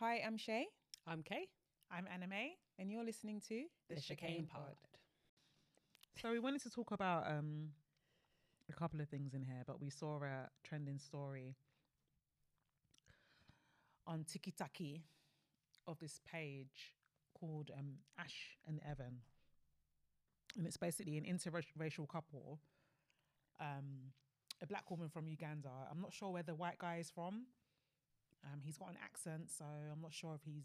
Hi, I'm Shay, I'm Kay. I'm Anna Anime. and you're listening to The Chicane Pod. So we wanted to talk about um a couple of things in here, but we saw a trending story on Tiki Taki of this page called um, Ash and Evan, and it's basically an interracial couple. Um, a black woman from Uganda. I'm not sure where the white guy is from. Um, he's got an accent, so I'm not sure if he's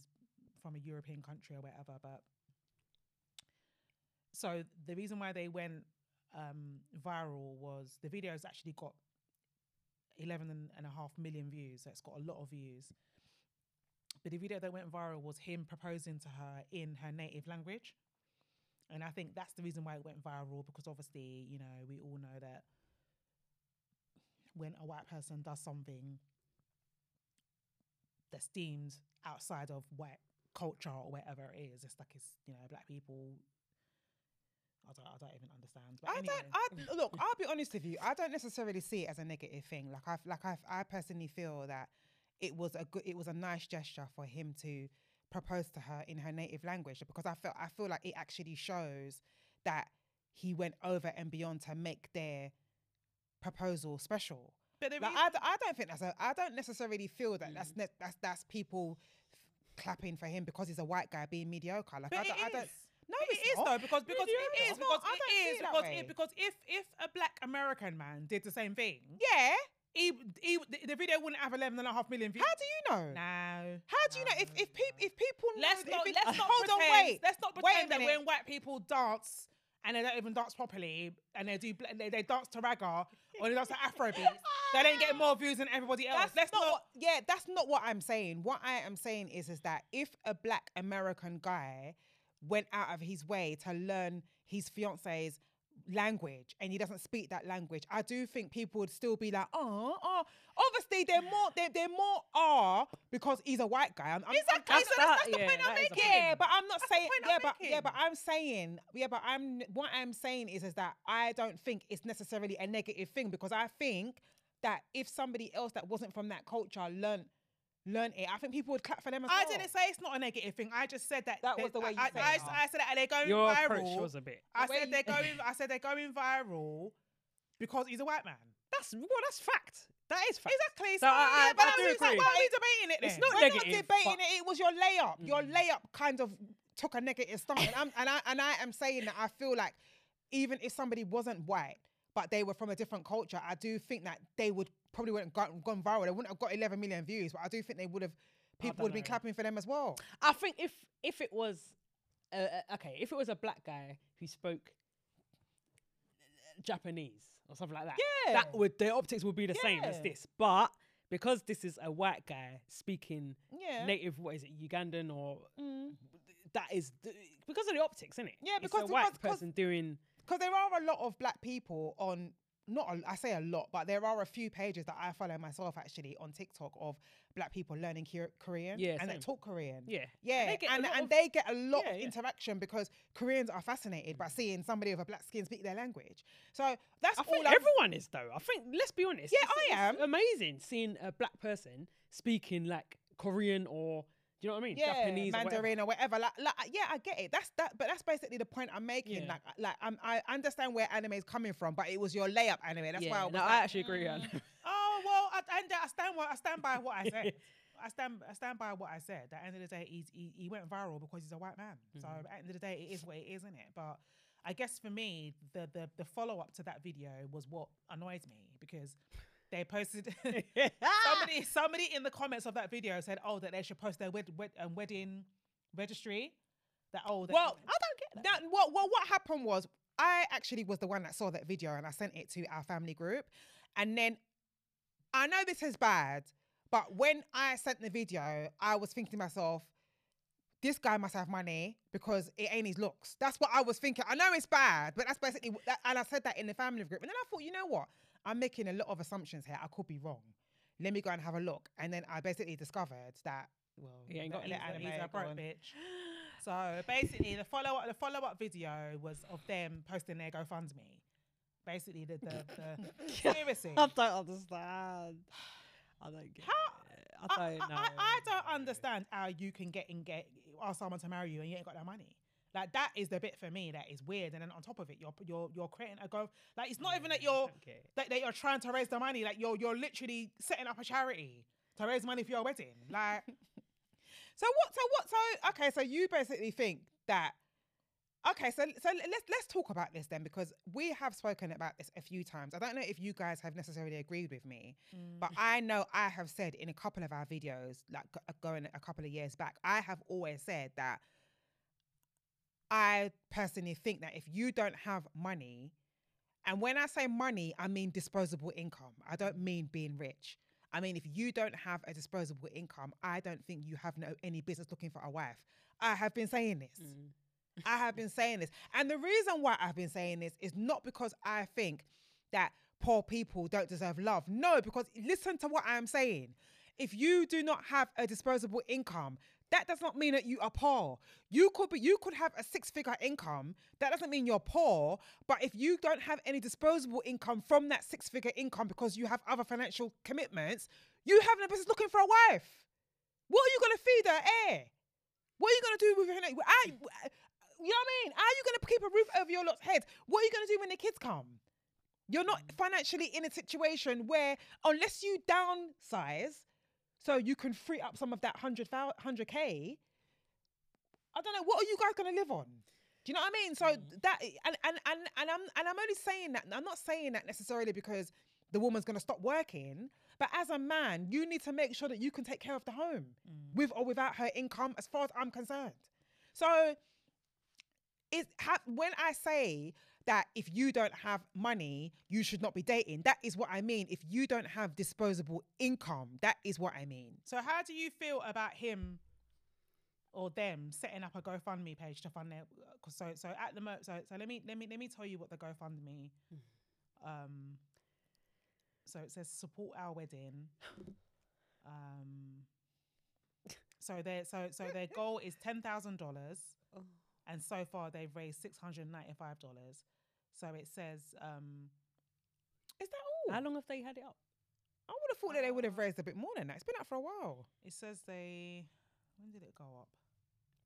from a European country or whatever. But so the reason why they went um, viral was the video's actually got 11 and a half million views. So it's got a lot of views. But the video that went viral was him proposing to her in her native language. And I think that's the reason why it went viral because obviously, you know, we all know that when a white person does something that's deemed outside of white culture or whatever it is, it's like it's, you know, black people. I don't, I don't even understand. But I anyway. don't. I look. I'll be honest with you. I don't necessarily see it as a negative thing. Like I, like I, I personally feel that it was a good, it was a nice gesture for him to propose to her in her native language because I felt, I feel like it actually shows that he went over and beyond to make their proposal special. But Like, I, d- I don't think that's a. I don't necessarily feel that that's mm. ne- that's that's people f- clapping for him because he's a white guy being mediocre. Like But I, don't, I don't. No, It is not. though because because Mediocre. it is because not. It is because it, because if if a black American man did the same thing, Yeah. he, he the, video wouldn't have 11 and a half million views. How do you know? No. How do you know if if people if people know Let's not if it- let's not hold pretend, on wait let's not wait pretend that when white people dance and they don't even dance properly and they do they, they dance to ragga or they dance to Afrobeat, they don't get more views than everybody else. That's let's not, what, yeah, that's not what I'm saying. What I am saying is, is that if a black American guy went out of his way to learn his fiance's language and he doesn't speak that language, I do think people would still be like, oh, oh. Obviously, they're more, they're, they're more are because he's a white guy. I'm, I'm- Exactly. I'm- so that, that's, that's the yeah, point I'm that making. yeah, but I'm not That's saying. point I'm Yeah, but yeah, but I'm saying. Yeah, but I'm. What I'm saying is, is that I don't think it's necessarily a negative thing because I think that if somebody else that wasn't from that culture learned learned it, I think people would clap for them as I well. didn't say it's not a negative thing. I just said that That was the way you I, said I, it. I, I said that they're going Your viral. approach was a bit. I The said they're going. I said they're going viral because he's a white man. That's well, that's fact. That is fact. Exactly. So I- I- yeah, but I I'm do just like, agree. why are we debating it? It's not We're negative, not debating but- it. It was your layup. Your Mm. layup kind of took a negative stance, and, I'm, and I and I am saying that I feel like even if somebody wasn't white, but they were from a different culture, I do think that they would probably wouldn't have gone, gone viral. They wouldn't have got 11 million views, but I do think they would have. People would have been clapping for them as well. I think if if it was uh, okay, if it was a black guy who spoke Japanese or something like that, Yeah. that would the optics would be the same as this. But because this is a white guy speaking Yeah. native, what is it, Ugandan or Mm. that is th- because of the optics, isn't it? Yeah, it's because- a white 'cause- person doing. Because there are a lot of black people on not a, I say a lot, but there are a few pages that I follow myself actually on TikTok of black people learning Kor- Korean Yeah, and same. talk Korean. Yeah, Yeah, they get a and, lot and of- they get a lot Yeah, of yeah. interaction because Koreans are fascinated by seeing somebody with a black skin speak their language. So that's I think I'm- everyone is though. I think let's be honest. Yeah, I it's am. Amazing seeing a black person speaking like Korean or do you know what I mean? yeah, Japanese, or whatever. Mandarin or whatever. Like, like, yeah, I get it. That's that, but that's basically the point I'm making. Yeah. Like, like I'm, I understand where anime is coming from, but it was your layup anime. That's yeah, why I was no, like, I actually agree. mm. Oh well, I, I, I stand. I stand by what I said. I stand. I stand by what I said. At the end of the day, he's, he he went viral because he's a white man. So Mhm. at the end of the day, it is what it is, isn't it? But I guess for me, the the the follow up to that video was what annoys me because they posted. somebody somebody in the comments of that video said, "Oh, that they should post their wed, wed, um, wedding registry." That oh, that, Well, I don't get that. That, what, what, what happened was I actually was the one that saw that video and I sent it to our family group. And then I know this is bad, but when I sent the video, I was thinking to myself, this guy must have money because it ain't his looks. That's what I was thinking. I know it's bad, but that's basically, that, and I said that in the family group. And then I thought, you know what? I'm making a lot of assumptions here. I could be wrong. Let me go and have a look. And then I basically discovered that, well, He ain't got let anime a broke on. bitch. So basically, the follow up the follow up video was of them posting their GoFundMe. Basically, the the, the seriously. I don't understand. I don't get How- it. I don't know. I, I don't understand how you can get and get ask someone to marry you and you ain't got that money. Like that is the bit for me that is weird. And then on top of it, you're you're you're creating a go. Like it's not even that mm, you're Okay. that, that you're trying to raise the money. Like you're you're literally setting up a charity to raise money for your wedding. Like So what? So what? So okay. So you basically think that? Okay. So so let's let's talk about this then because we have spoken about this a few times. I don't know if you guys have necessarily agreed with me, mm. but I know I have said in a couple of our videos, like going a couple of years back, I have always said that I personally think that if you don't have money, and when I say money, I mean disposable income. I don't mean being rich. I mean, if you don't have a disposable income, I don't think you have no any business looking for a wife. I have been saying this. Mm. I have been saying this. And the reason why I've been saying this is not because I think that poor people don't deserve love. No, because listen to what I'm saying. If you do not have a disposable income, that does not mean that you are poor. You could be you could have a six-figure income. That doesn't mean you're poor, but if you don't have any disposable income from that six-figure income because you have other financial commitments, you have no business looking for a wife. What are you going to feed her air? What are you going to do with her? I, you know what I mean? Are you going to keep a roof over your lot's heads? What are you going to do when the kids come? You're not mm. financially in a situation where, unless you downsize so you can free up some of that 100, 100K, I don't know, what are you guys going to live on? Do you know what I mean? So mm. that, and, and, and, and, I'm, and I'm only saying that, I'm not saying that necessarily because the woman's going to stop working, but as a man, you need to make sure that you can take care of the home mm. with or without her income, as far as I'm concerned. So, ha- when I say that if you don't have money, you should not be dating. That is what I mean. If you don't have disposable income, that is what I mean. So how do you feel about him or them setting up a GoFundMe page to fund their? 'cause So so at the mo so so let me let me let me tell you what the GoFundMe. Um. So it says support our wedding. Um. So their so so their goal is ten thousand dollars, Oh. And so far they've raised six hundred ninety five dollars. So it says um. Is that all? How long have they had it up? I would have thought that they would have raised a bit more than that. It's been out for a while. It says they. When did it go up?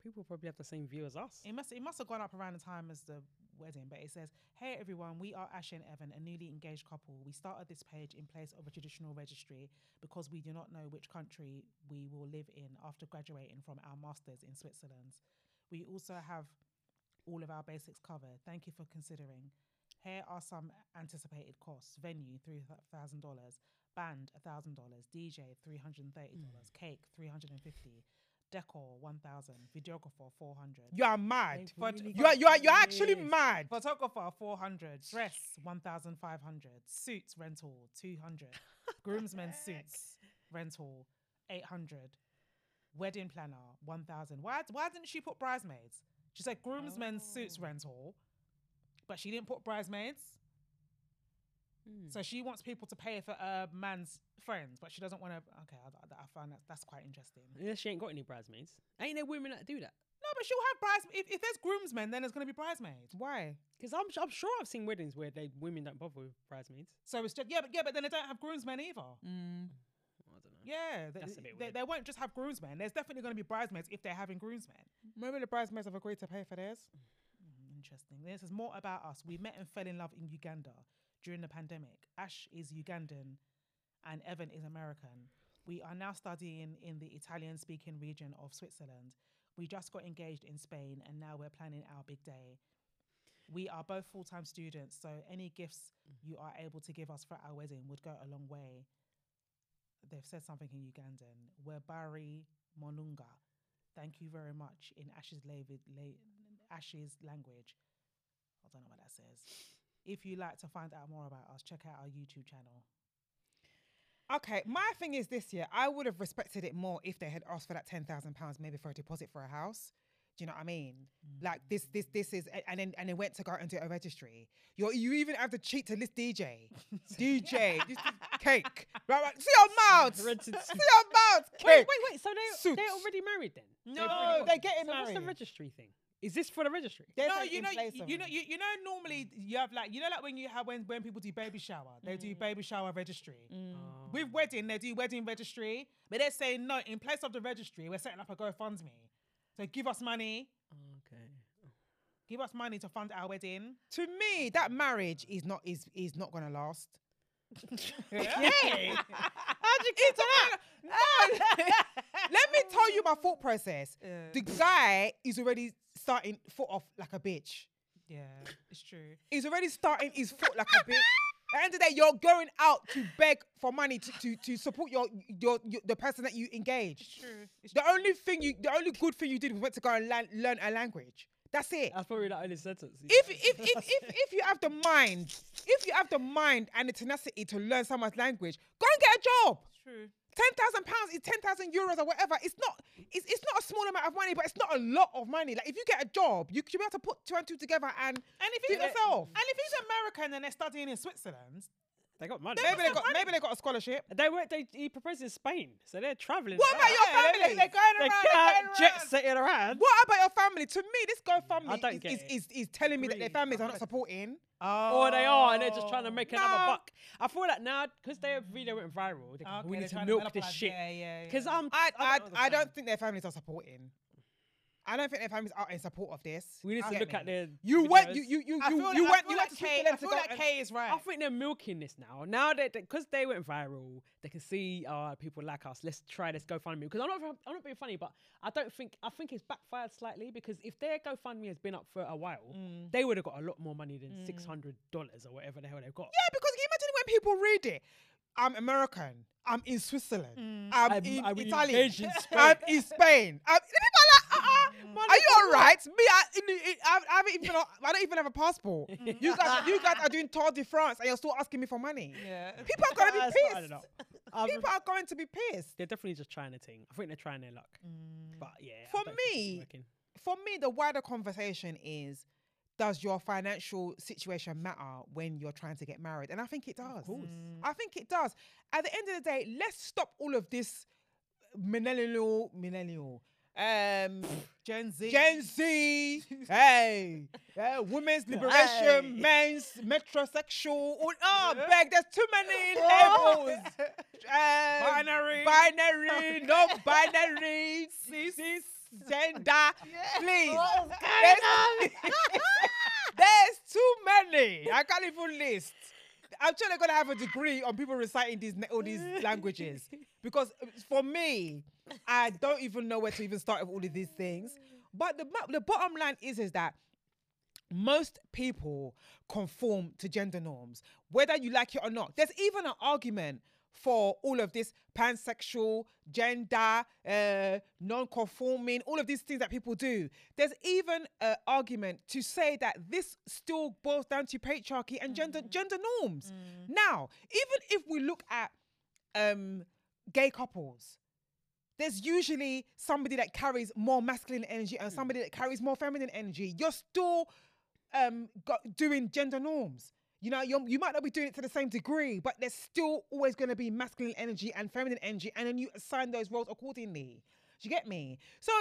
People probably have the same view as us. It must it must have gone up around the time as the wedding, but it says, "Hey everyone, we are Ash and Evan, a newly engaged couple. We started this page in place of a traditional registry because we do not know which country we will live in after graduating from our masters in Switzerland. We also have all of our basics covered. Thank you for considering. Here are some anticipated costs: venue three thousand dollars, band thousand dollars, DJ three hundred and thirty dollars, mm. cake three hundred and fifty." Decor one thousand, videographer four hundred, You are mad. But really You are you are you're actually mad. Photographer 400, dress 1500, suits rental 200, groomsmen suits rental 800, wedding planner 1000. Why why didn't she put bridesmaids? She said groomsmen's suits Oh. rental, but she didn't put bridesmaids. Mm. So she wants people to pay for a man's friends, but she doesn't want to. Okay, I, I, I find that that's quite interesting. Unless she ain't got any bridesmaids. Ain't there women that do that? No, but she'll have bridesmaids. If, if there's groomsmen, then there's going to be bridesmaids. Why? Because I'm, I'm sure I've seen weddings where they women don't bother with bridesmaids. So it's just yeah, but yeah, but then they don't have groomsmen either. Mm. I don't know. Yeah, they, That's a bit they, weird. they won't just have groomsmen. There's definitely going to be bridesmaids if they're having groomsmen. Maybe the bridesmaids have agreed to pay for theirs. Mm, interesting. This is more about us. We met and fell in love in Uganda during the pandemic. Ash is Ugandan and Evan is American. We are now studying in the Italian speaking region of Switzerland. We just got engaged in Spain and now we're planning our big day. We are both full time students, so any gifts you are able to give us for our wedding would go a long way. They've said something in Ugandan. We're Bari Monunga. Thank you very much in Ash's, la- la- Ash's language. I don't know what that says. If you'd like to find out more about us, check out our YouTube channel. Okay, my thing is this year, I would have respected it more if they had asked for that ten thousand pounds, maybe for a deposit for a house. Do you know what I mean? Like this, this, this is, and then and then went to go and do a registry. You you even have to cheat to list DJ, DJ, cake. Right, right. See your mouth. See your mouth. Wait, Cake. wait, wait. So they Suits. they're already married then? No, They've already got- they're getting so What's the registry thing? Is this for the registry? There's no, an you know, place you, of you know, you, you know. Normally, you have like you know, like when you have when when people do baby shower, they do baby shower registry. Mm. Oh. With wedding, they do wedding registry, but they're saying no. In place of the registry, we're setting up a GoFundMe. So give us money, okay. give us money to fund our wedding. To me, that marriage is not is is not gonna last. Hey. How'd you get to that? No. Let me tell you my thought process. Yeah. The guy is already starting foot off like a bitch. yeah, it's true. He's already starting his foot like a bitch. At the end of the day, you're going out to beg for money to, to, to support your, your your the person that you engage. It's true. It's The only thing you, the only good thing you did was went to go and learn, learn a language. That's it. That's probably the only sentence. he If, if, if, if, if you have the mind, if you have the mind and the tenacity to learn someone's language, go and get a job. true. Ten thousand pounds is ten thousand euros or whatever. It's not. It's, it's not a small amount of money, but it's not a lot of money. Like if you get a job, you should be able to put two and two together and And if do he's it yourself. and if he's American and they're studying in Switzerland, they got money. Maybe they got money. maybe they got a scholarship. They were. They he proposed in Spain, so they're traveling. What about your yeah, they- family? They're going They around. They're can't going jet around. setting around. What about your family? To me, this GoFundMe I don't is, is, it. is, is telling me that their families are not supporting. Oh, Or they are, and they're just trying to make oh, another No. buck. I feel like now, because their video went viral, they Okay, we need to milk this shit. Yeah, yeah. Because yeah. I'm, I, I, I, I, don't think their families are supporting. I don't think their families are in support of this. We need to look me? at their. You went, you you you I you, feel you went, I you like went to Kay, I feel like and- Kay is right. I think they're milking this now. Now that because they went viral, they can see uh, people like us. Let's try this GoFundMe. Because I'm not, I'm not being funny, but I don't think I think it's backfired slightly. Because if their GoFundMe has been up for a while, Mm. they would have got a lot more money than six hundred dollars or whatever the hell they've got. Yeah, because can you imagine when people read it? I'm American. I'm in Switzerland. I'm, I'm- in I'm Italy. engaged in I'm in Spain. I'm, the people are are you all right? Me, I, in, in, I, I haven't even. I don't even have a passport. you guys, you guys are doing Tour de France, and you're still asking me for money. yeah. People are gonna be That's- I don't pissed. know. I'm- People are going to be pissed. they're definitely just trying a thing. I think they're trying their luck. Mm. But yeah, For don't think it's me. For me, the wider conversation is. Does your financial situation matter when you're trying to get married? And I think it does. course. I think it does. At the end of the day, let's stop all of this millennial, millennial, um, Gen Z. Gen Z, hey, uh, women's liberation, Hey. men's metrosexual. all- Oh, beg, there's too many labels. Um, Binary. binary, no binary, cis, gender. Please, there's, there's too many. I can't even list. I'm sure they're gonna have a degree on people reciting these all these languages because uh, for me, I don't even know where to even start with all of these things. But the the bottom line is is that most people conform to gender norms, whether you like it or not. There's even an argument for all of this pansexual, gender, uh, non-conforming, all of these things that people do. There's even an argument to say that this still boils down to patriarchy and gender gender norms. Now, even if we look at um, gay couples, there's usually somebody that carries more masculine energy and somebody that carries more feminine energy. You're still um got, doing gender norms. You know, you're, you might not be doing it to the same degree, but there's still always going to be masculine energy and feminine energy, and then you assign those roles accordingly. Do you get me? So,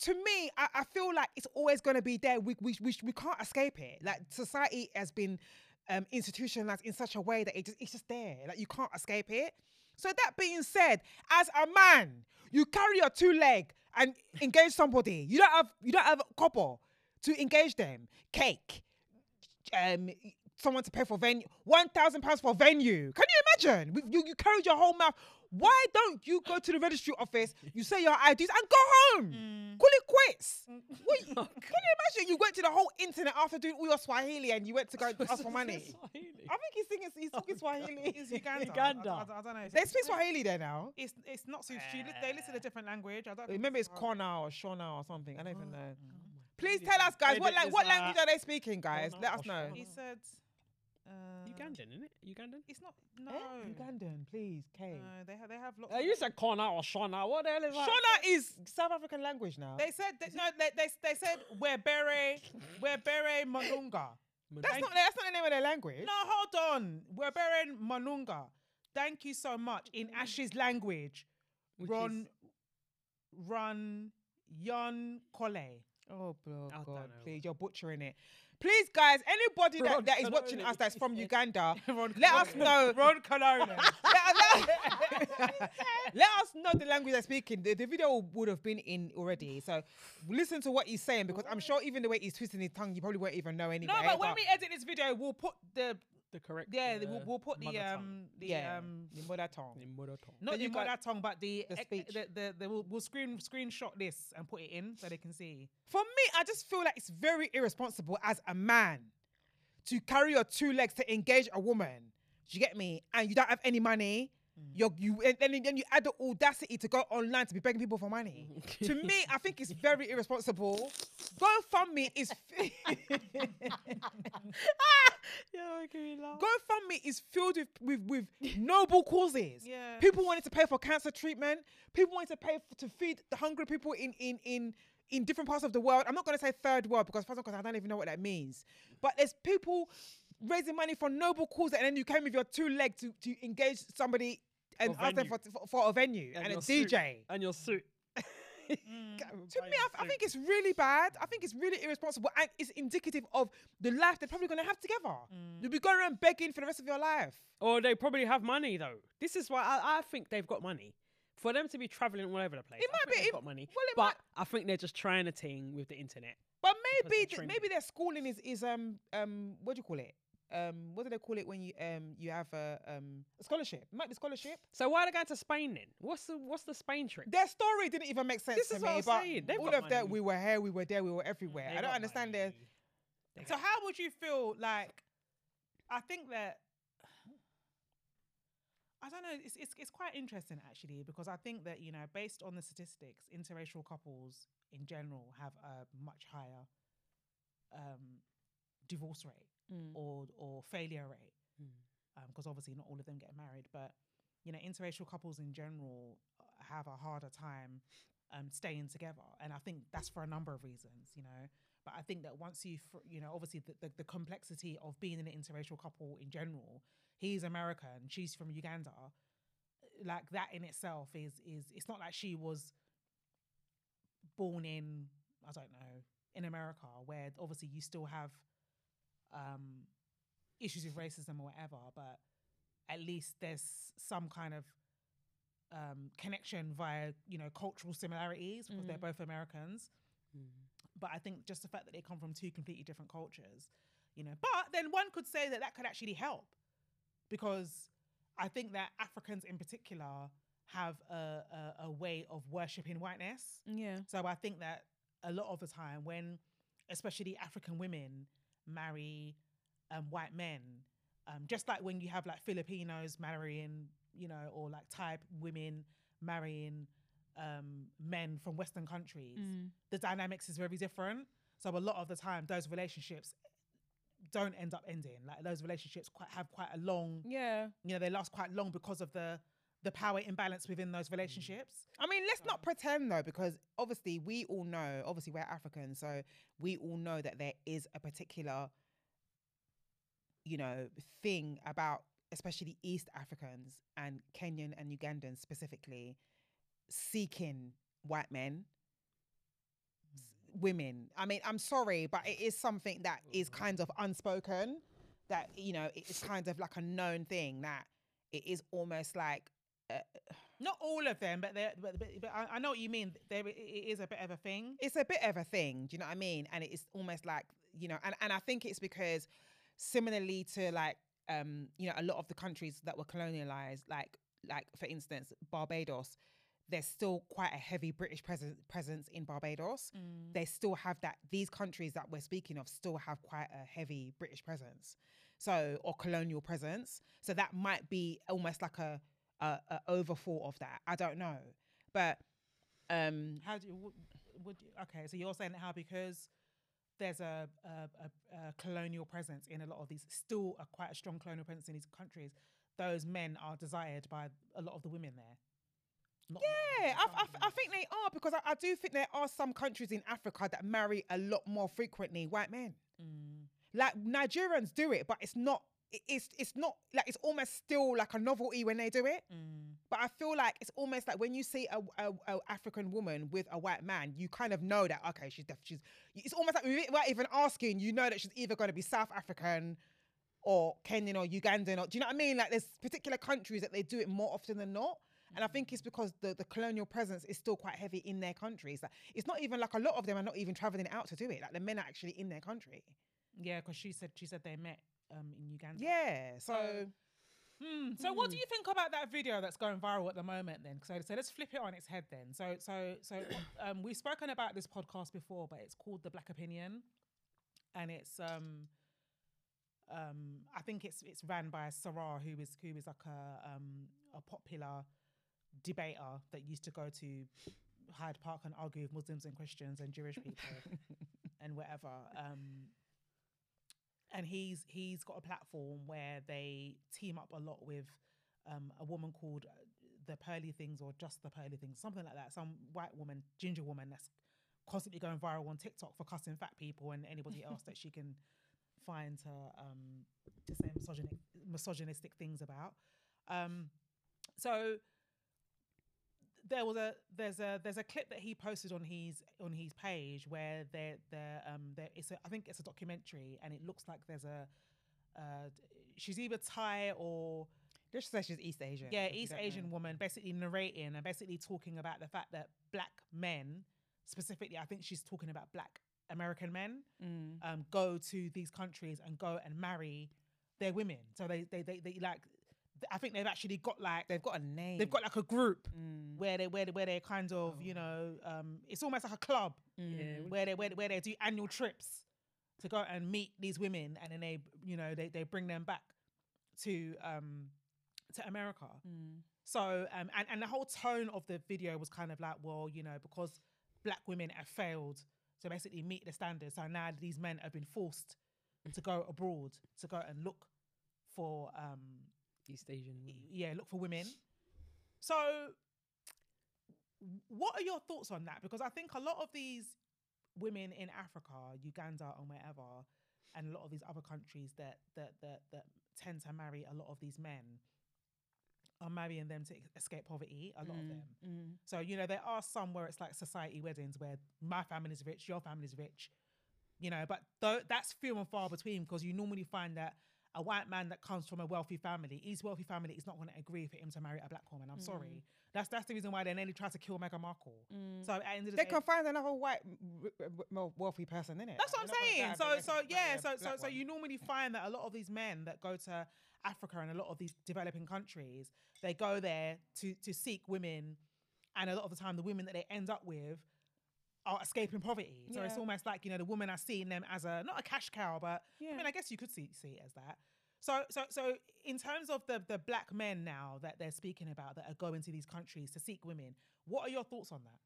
to me, I, I feel like it's always going to be there. We, we, we, we can't escape it. Like society has been um, institutionalized in such a way that it just, it's just there. Like you can't escape it. So that being said, as a man, you carry your two leg and engage somebody. You don't have you don't have a couple to engage them. Cake, um, someone to pay for venue, one thousand pounds for venue. Can you imagine? You you carried your whole mouth. Why don't you go to the registry office? You say your IDs and go home. Mm. Call it quits. What, can you imagine? You went to the whole internet after doing all your Swahili and you went to go ask for money. I think he's singing. He's talking oh, Swahili. Is Uganda? Uganda. I, I, I don't know. They speak Swahili there now. It's it's not so. she li- They listen a eh. different language. I don't. think Remember, it's. Kona or Shona or something. I don't even oh, know. Oh Please tell us, guys. What, Edit lang- this what uh, language are they speaking, guys? Kona Let us know. Shona? He said. Uh, Ugandan, isn't it? Ugandan. It's not. No. Eh? Ugandan, please, K. No, they have they have lots. Uh, of- you said Kona or Shona. What the hell is that? Shona is South African language now. They said that, no. They, they they said we're bere we're bere manunga. that's not that's not the name of their language. No, hold on. We're bere manunga. Thank you so much in Ash's language. Which Ron, run, yon kole. Oh, bro, I don't God, know. please, you're butchering it. Please, guys, anybody that, that is watching us that's from? Uganda, let us know. Ron Colonna. let, let- let us know the language they're speaking. The, the video would have been in already. So listen to what he's saying because I'm sure even the way he's twisting his tongue, you probably won't even know anyway. no, but when we edit this video, we'll put the The correct. yeah, uh, we'll, we'll put the um the yeah, um the mother tongue. The mother tongue. not Then the mother tongue, but the the speech. The, the, the, we'll, we'll screen screenshot this and put it in so they can see. For me, I just feel like it's very irresponsible as a man to carry your two legs to engage a woman. Do you get me? And you don't have any money. You're, you and then, then you add the audacity to go online to be begging people for money. to me, I think it's very irresponsible. GoFundMe is Yeah, okay, we laugh. GoFundMe is filled with, with with noble causes. Yeah. People wanted to pay for cancer treatment. People wanted to pay f to feed the hungry people in in in in different parts of the world. I'm not going to say third world because first of all, 'cause I don't even know what that means. But there's people raising money for noble cause, and then you came with your two legs to to engage somebody and For ask them for, for, for a venue and, a your suit. DJ. And your suit. To me, I, I think it's really bad. I think it's really irresponsible, and it's indicative of the life they're probably going to have together. You'll be going around begging for the rest of your life. Or they probably have money though. This is why I, I think they've got money. For them to be traveling all over the place, It I might think be- they've it- got money. well, it but might- I think they're just trying a thing with the internet. But maybe th- maybe their schooling is is um um what do you call it? Um what do they call it when you um you have a um a scholarship? It might be scholarship. So why are they going to Spain then? What's the what's the Spain trip? Their story didn't even make sense This to is me. what I'm but saying. They've all of that we were here, we were there, we were everywhere. They I don't understand their money. They So how would you feel like? I think that I don't know. It's, it's it's quite interesting actually because I think that you know based on the statistics, interracial couples in general have a much higher um, divorce rate or or failure rate Mm. because obviously not all of them get married, but you know interracial couples in general uh, have a harder time um, staying together, and I think that's for a number of reasons, you know. But I think that once you, fr- you know, obviously the, the, the complexity of being an interracial couple in general, he's American, she's from Uganda, like that in itself is is it's not like she was born in I don't know in America where obviously you still have um issues with racism or whatever, but at least there's some kind of um, connection via you know cultural similarities because they're both Americans. But I think just the fact that they come from two completely different cultures, you know. But then one could say that that could actually help because I think that Africans in particular have a, a, a way of worshipping whiteness. Yeah. So I think that a lot of the time when especially African women marry um, white men, um, just like when you have like Filipinos marrying, you know, or like Thai women marrying um, men from Western countries, the dynamics is very different. So a lot of the time, those relationships don't end up ending. Like those relationships quite have quite a long, Yeah. you know, they last quite long because of the the power imbalance within those mm. relationships. I mean, let's not pretend though, because obviously we all know, obviously we're African, so we all know that there is a particular, you know, thing about especially East Africans and Kenyan and Ugandans specifically seeking white men, s- mm. women. I mean, I'm sorry, but it is something that is kind of unspoken. That you know, it's kind of like a known thing that it is almost like. Uh, Not all of them, but they but, but, but I, I know what you mean. There it is a bit of a thing. it's a bit of a thing. Do you know what I mean? And it's almost like you know, and, and I think it's because similarly to like um, you know, a lot of the countries that were colonialized, like like for instance, Barbados, there's still quite a heavy British presence presence in Barbados. They still have that. These countries that we're speaking of still have quite a heavy British presence, so or colonial presence. So that might be almost like a a, a overthought of that. I don't know, but um, How do you would, would you, okay? So you're saying that how because there's a, a, a, a colonial presence in a lot of these, still a quite a strong colonial presence in these countries. Those men are desired by a lot of the women there. Not Yeah, I, I. I think they are because I, I do think there are some countries in Africa that marry a lot more frequently white men. Mm. Like Nigerians do it, but it's not. It- It's it's not like it's almost still like a novelty when they do it. Mm. But I feel like it's almost like when you see a, a, a African woman with a white man, you kind of know that okay, she's def- she's. It's almost like without even asking, you know that she's either going to be South African or Kenyan or Ugandan or do you know what I mean? Like there's particular countries that they do it more often than not. And I think it's because the, the colonial presence is still quite heavy in their countries. Like, it's not even like a lot of them are not even traveling out to do it. Like the men are actually in their country. Yeah, because she said she said they met um in Uganda. Yeah. So Hmm. So what do you think about that video that's going viral at the moment then? So, so let's flip it on its head then. So so so um, we've spoken about this podcast before, but it's called The Black Opinion. And it's um um I think it's it's ran by Sarah, who is who is like a um a popular debater that used to go to Hyde Park and argue with Muslims and Christians and Jewish people and whatever. Um and he's he's got a platform where they team up a lot with um, a woman called uh, the Pearly Things or just the Pearly Things, something like that. Some white woman, ginger woman that's constantly going viral on TikTok for cussing fat people and anybody else that she can find to um, to say misogynic, misogynistic things about. Um, so there was a there's a there's a clip that he posted on his on his page where there there um there it's a I think it's a documentary and it looks like there's a uh she's either Thai or just say she's East Asian. yeah East don't know. Asian woman basically narrating and basically talking about the fact that black men specifically I think she's talking about black American men Mm. um go to these countries and go and marry their women so they they they, they like I think they've actually got like They've got a name. they've got like a group Mm. where they where they, where they kind of you know um it's almost like a club Yeah, where they where, they- where they do annual trips to go and meet these women and then they you know they, they bring them back to um to America Mm. so um and, and the whole tone of the video was kind of like well you know because black women have failed to basically meet the standards so now these men have been forced to go abroad to go and look for um East Asian. women. yeah, look for women. So, what are your thoughts on that? Because I think a lot of these women in Africa, Uganda, and wherever, and a lot of these other countries that that that that tend to marry a lot of these men are marrying them to escape poverty. A lot of them. Mm. So you know there are some where it's like society weddings where my family's rich, your family's rich, you know. But th- that's few and far between because you normally find that a white man that comes from a wealthy family, his wealthy family is not going to agree for him to marry a black woman. I'm sorry. Mm. That's that's the reason why they nearly tried to kill Meghan Markle. Mm. So at the end of the They day, can find another white, wealthy person in it. that's what I'm saying. So so yeah, so so so you normally find that a lot of these men that go to Africa and a lot of these developing countries, they go there to to seek women, and a lot of the time the women that they end up with are escaping poverty. So it's almost like you know the women are seeing them as a not a cash cow, but I mean I guess you could see see it as that. So so so in terms of the the black men now that they're speaking about that are going to these countries to seek women, what are your thoughts on that?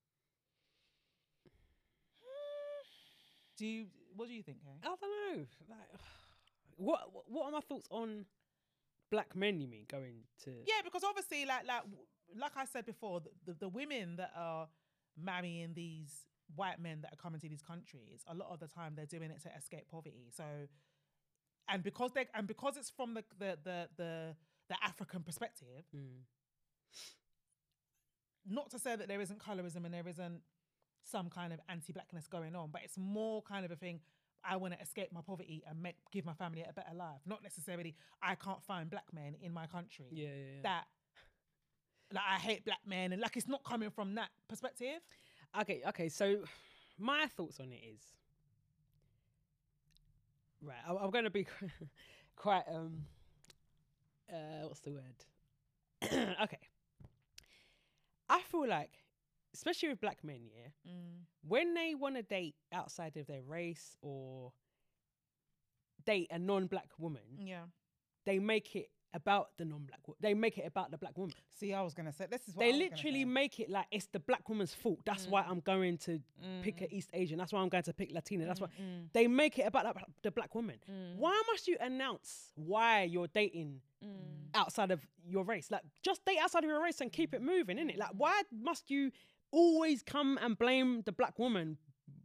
Do you what do you think? I don't know. Like, what what are my thoughts on black men? You mean going to? Yeah, because obviously, like like like I said before, the, the, the women that are marrying these white men that are coming to these countries, a lot of the time they're doing it to escape poverty. So, and because they and because it's from the the the the, the African perspective, Mm. not to say that there isn't colorism and there isn't some kind of anti-blackness going on, but it's more kind of a thing. I want to escape my poverty and make, give my family a better life. Not necessarily I can't find black men in my country Yeah, yeah, yeah. that like I hate black men and like it's not coming from that perspective. Okay, okay. So my thoughts on it is right. I, I'm going to be quite um. Uh, what's the word? okay. I feel like, especially with black men, yeah, when they want to date outside of their race or date a non-black woman, Yeah. they make it about the non-black. wo- They make it about the black woman. See, I was gonna say this is. What They literally make it like it's the black woman's fault. That's why mm. I'm going to pick Mm. an East Asian. That's why I'm going to pick Latina. That's why mm, mm. they make it about that, the black woman. Why must you announce why you're dating outside of your race? Like, just date outside of your race and keep it moving, innit? Like, why must you always come and blame the black woman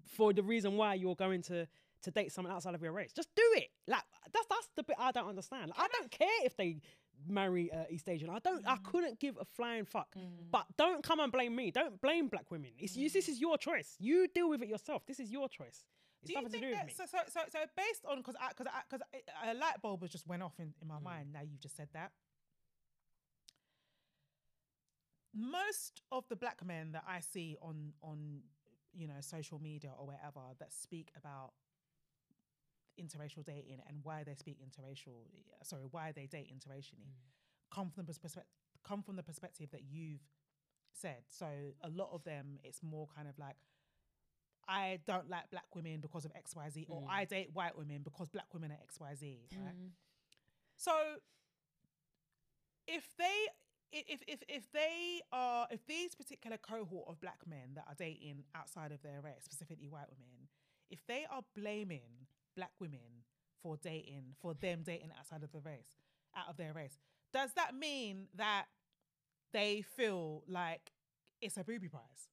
for the reason why you're going to to date someone outside of your race? Just do it. Like, that's that's the bit I don't understand. Like, I don't care if they marry uh, East Asian. I don't. Mm. I couldn't give a flying fuck. But don't come and blame me. Don't blame black women. It's you. This is your choice. You deal with it yourself. This is your choice. It's Do you nothing to think do with that so, so so so based on because because because a light bulb just went off in, Mm. in my mind now you've just said that. Most of the black men that I see on on you know social media or wherever that speak about interracial dating and why they speak interracial sorry why they date interracially come from the perspective come from the perspective that you've said so a lot of them it's more kind of like I don't like black women because of XYZ, or Mm. I date white women because black women are XYZ, right? Mm. So if they if if if they are if these particular cohort of black men that are dating outside of their race, specifically white women, if they are blaming black women for dating for them dating outside of the race, out of their race, does that mean that they feel like it's a booby prize?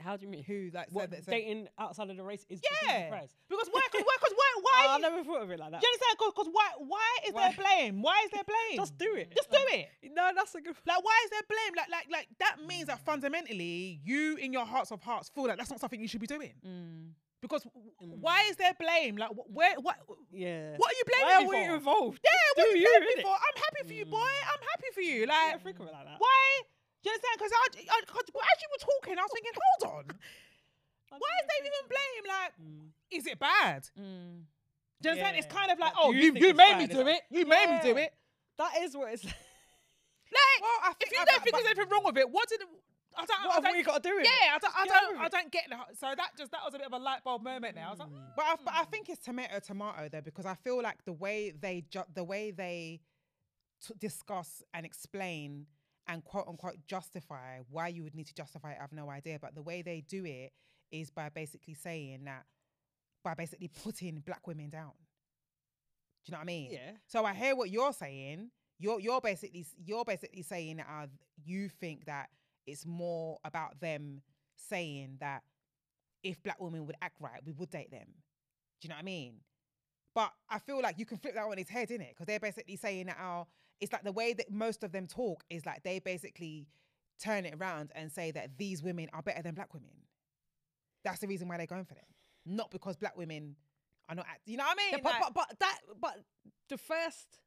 How do you mean? Who like What said that? dating outside of the race is Yeah, prize? because why? Because why? Because why? Why I never thought of it like that. Do you understand? Because why? Why is Why? there blame? Why is there blame? Just do it. Just do it. No, that's a good. Like, why is there blame? Like, like, like that means that fundamentally, you in your hearts of hearts feel like that's not something you should be doing. Mm. Because w- mm. why is there blame? Like, wh- where? What? Yeah. What are you Why blaming are me for? involved? Yeah, what are you you, blaming me for? I'm happy for you, boy. Mm. I'm happy for you. Like, of like that. why? Do you understand? Because I, I, cause as you were talking, I was thinking, hold on. Why is there even blame? Like, Mm. is it bad? Mm. Do you understand? It's kind of like, Like, oh, you, you you made me do like, it. You made me do it. That is what it's. Like, Well, I if you don't think there's anything wrong with it, what did? I don't. what I have don't we got to do with Yeah, I don't, I Just get on don't, with I it. don't get that. So that just that was a bit of a light bulb moment. Now I was like, mm. But I, but I think it's tomato tomato though because I feel like the way they ju- the way they t- discuss and explain and quote unquote justify why you would need to justify it, I have no idea. But the way they do it is by basically saying that by basically putting black women down. Do you know what I mean? Yeah. So I hear what you're saying. You're you're basically you're basically saying that uh, you think that it's more about them saying that if black women would act right, we would date them. Do you know what I mean? But I feel like you can flip that on its head, innit? Because they're basically saying that our it's like the way that most of them talk is like they basically turn it around and say that these women are better than black women. That's the reason why they're going for them, not because black women are not. Act- you know what I mean? Yeah, but, Like- but but that but the first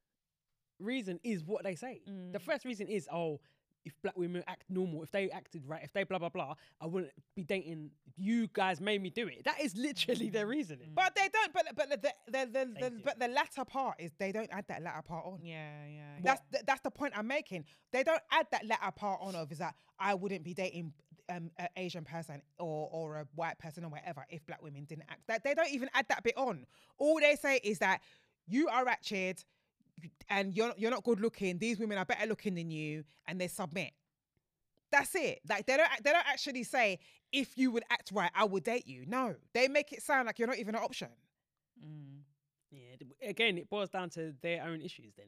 reason is what they say. The Mm. first reason is oh, if black women act normal, if they acted right, if they blah blah blah, I wouldn't be dating. You guys made me do it. That is literally their reasoning. But they don't. But but the the, the, the, the but the latter part is they don't add that latter part on. yeah, yeah. That's th- that's the point I'm making. They don't add that latter part on of is that I wouldn't be dating um an Asian person or or a white person or whatever if black women didn't act. That they don't even add that bit on. All they say is that you are ratchet and you're you're not good looking. These women are better looking than you, and they submit. That's it. Like they don't they don't actually say if you would act right, I would date you. No, they make it sound like you're not even an option. Mm. yeah, again, it boils down to their own issues. Then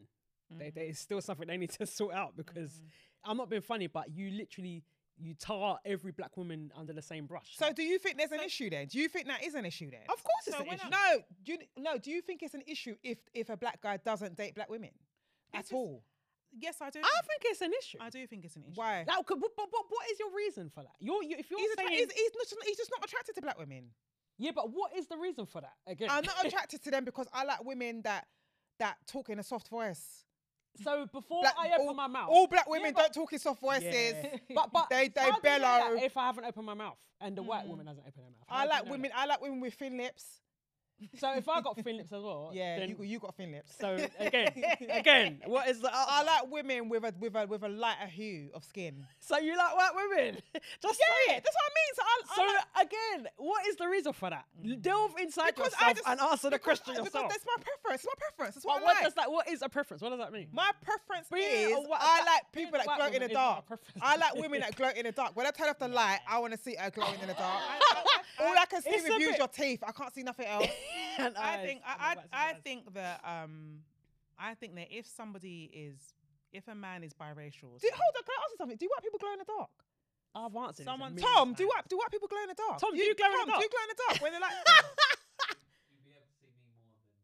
they, they, it's still something they need to sort out because I'm not being funny, but you literally you tar every black woman under the same brush. So do you think there's an issue then? Do you think that is an issue then? of course, it's So an when issue. No, do you, no. Do you think it's an issue if if a black guy doesn't date black women It's at just- all? Yes, I do. I think it's an issue. I do think it's an issue. Why? Like, but, but, but what is your reason for that? You're, you, if you're He's, attra- saying, he's, he's, not, he's just not attracted to black women. yeah, but what is the reason for that? Again, I'm not attracted to them because I like women that that talk in a soft voice. So before Black- I open all, my mouth, all black women but- don't talk in soft voices. Yeah. but but They- they how do you know that bellow. if I haven't opened my mouth and the white Mm. woman hasn't opened her mouth. I you like women. I like women with thin lips. So if I got thin lips as well, Yeah, then, you, you got thin lips. so again, again, what is the? I like women with a with a with a lighter hue of skin. So you like white women? Just Yeah, say it. that's what I mean. So I, So I like, again, what is the reason for that? Mm. Delve inside because I yourself just, and answer the because- question because. That's my preference. It's my preference. That's But what I what like. does that? What is a preference? What does that mean? My preference Being is a whi- I that- like being people a that white glow in the is dark. preference. I like women that glow in the dark. When I turn off the light, I want to see her glowing in the dark. All I can see It's with you is bit- your teeth. I can't see nothing else. And I eyes think I I, I think that um I think that if somebody is if a man is biracial, Do, hold on, can I ask you something? Do white people glow in the dark? I've answered. this Someone- million Tom, do white do white people glow in the dark? Tom, do you glow in the Tom, dark? Do you glow in the dark when they're like? You'd be able to see me more than you.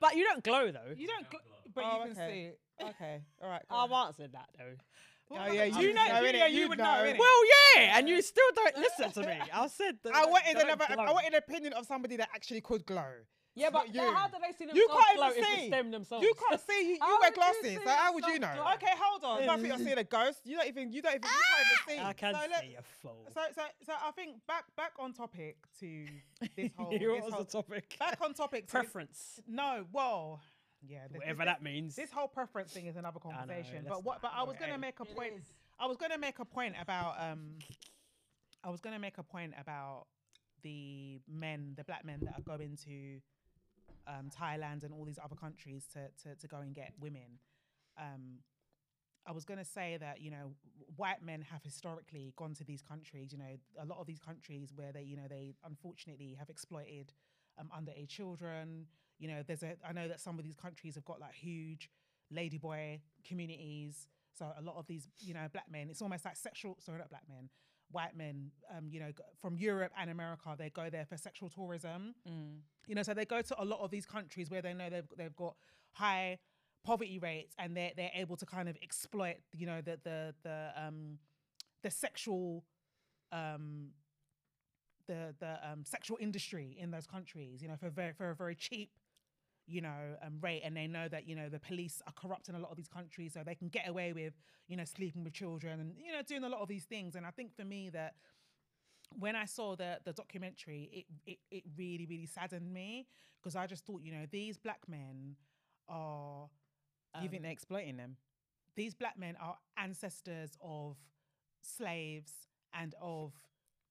But you don't glow though. you don't. Gl- but Oh, you can okay. see it. Okay, all right. I've answered that though. Oh yeah, You you know- know, you know, you You'd would know, innit? Well, yeah, and you still don't listen to me. I said that. I they wanted don't another. I wanted an opinion of somebody that actually could glow. Yeah, but you. how do they see themselves You can't glow even see. it's them themselves? You can't see. You, you wear would you glasses. So how would you know? glow? Okay, hold on. Nothing. You're seeing a ghost. You don't even. You don't even. You can't even see. I can So let- see a fool. So, so, so I think back, back on topic to this whole. what this was whole the topic? back on topic. To this- Preference, no, well, yeah, th- whatever this, that means. This whole preference thing is another conversation. let's but what? But I was gonna hey, make a point. is. I was gonna make a point about. Um, I was gonna make a point about the men, the black men that are going to um, Thailand and all these other countries to, to, to go and get women. Um, I was going to say that you know white men have historically gone to these countries. You know, a lot of these countries where they you know they unfortunately have exploited um, underage children. You know, there's a I know that some of these countries have got like huge ladyboy communities. So a lot of these you know black men, it's almost like sexual. Sorry, not black men. White men, um, you know, from Europe and America, they go there for sexual tourism you know so they go to a lot of these countries where they know they've, they've got high poverty rates and they're, they're able to kind of exploit you know the the the um the sexual um the the um sexual industry in those countries you know for very for a very cheap you know um, rate and they know that you know the police are corrupt in a lot of these countries so they can get away with you know sleeping with children and you know doing a lot of these things and i think for me that when I saw the the documentary, it it, it really really saddened me because I just thought, you know, these black men are. you um, think they're exploiting them? these black men are ancestors of slaves and of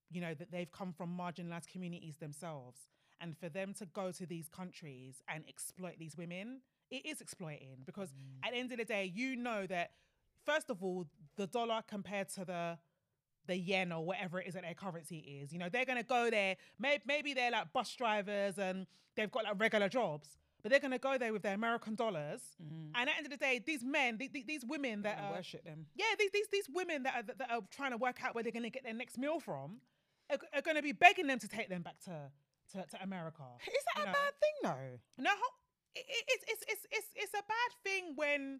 you know that they've come from marginalized communities themselves and for them to go to these countries and exploit these women it is exploiting because mm. at the end of the day you know that first of all the dollar compared to the the yen or whatever it is that their currency is you know they're going to go there maybe, maybe they're like bus drivers and they've got like regular jobs but they're going to go there with their american dollars. Mm-hmm. And at the end of the day these men th- th- these women that are worship them. yeah, these these these women that are, that are trying to work out where they're going to get their next meal from are, are going to be begging them to take them back to to, to America. Is that a know? bad thing though? No, it, it, it's it's it's it's it's a bad thing when.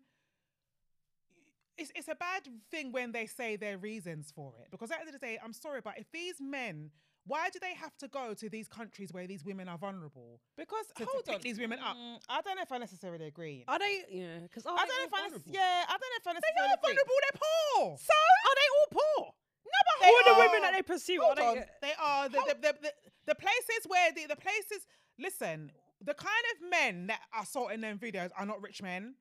It's, it's a bad thing when they say their reasons for it because at the end of the day, I'm sorry, but if these men, why do they have to go to these countries where these women are vulnerable? Because To- to hold pick on, these women up. Mm, I don't know if I necessarily agree. Are they? Yeah, because I don't know if I. Yeah, I don't know if I They are agree. vulnerable. They're poor. So Are they all poor? No, but They all the women that they pursue, Hold are on. they? They are the, the, the, the, the places where the, the places. Listen, the kind of men that are sought in them videos are not rich men.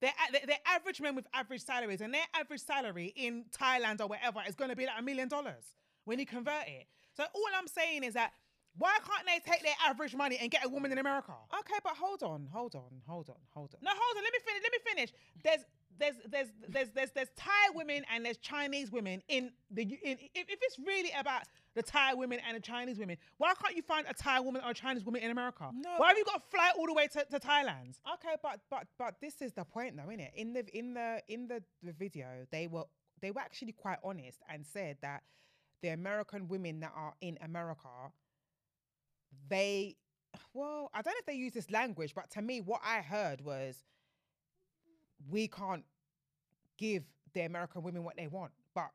They're, they're, they're average men with average salaries, and their average salary in Thailand or wherever is going to be like a million dollars when you convert it. So all I'm saying is that why can't they take their average money and get a woman in America? okay, but hold on, hold on, hold on, hold on. No, hold on. Let me finish. Let me finish. There's there's there's there's there's there's Thai women and there's Chinese women in the in if, if it's really about the Thai women and the Chinese women, why can't you find a Thai woman or a Chinese woman in America? No. Why have you got to fly all the way to, to Thailand? Okay, but but but this is the point, though, isn't it? In the in the in the, the video, they were they were actually quite honest and said that the American women that are in America, they, well, I don't know if they use this language, but to me, what I heard was, we can't give the American women what they want, but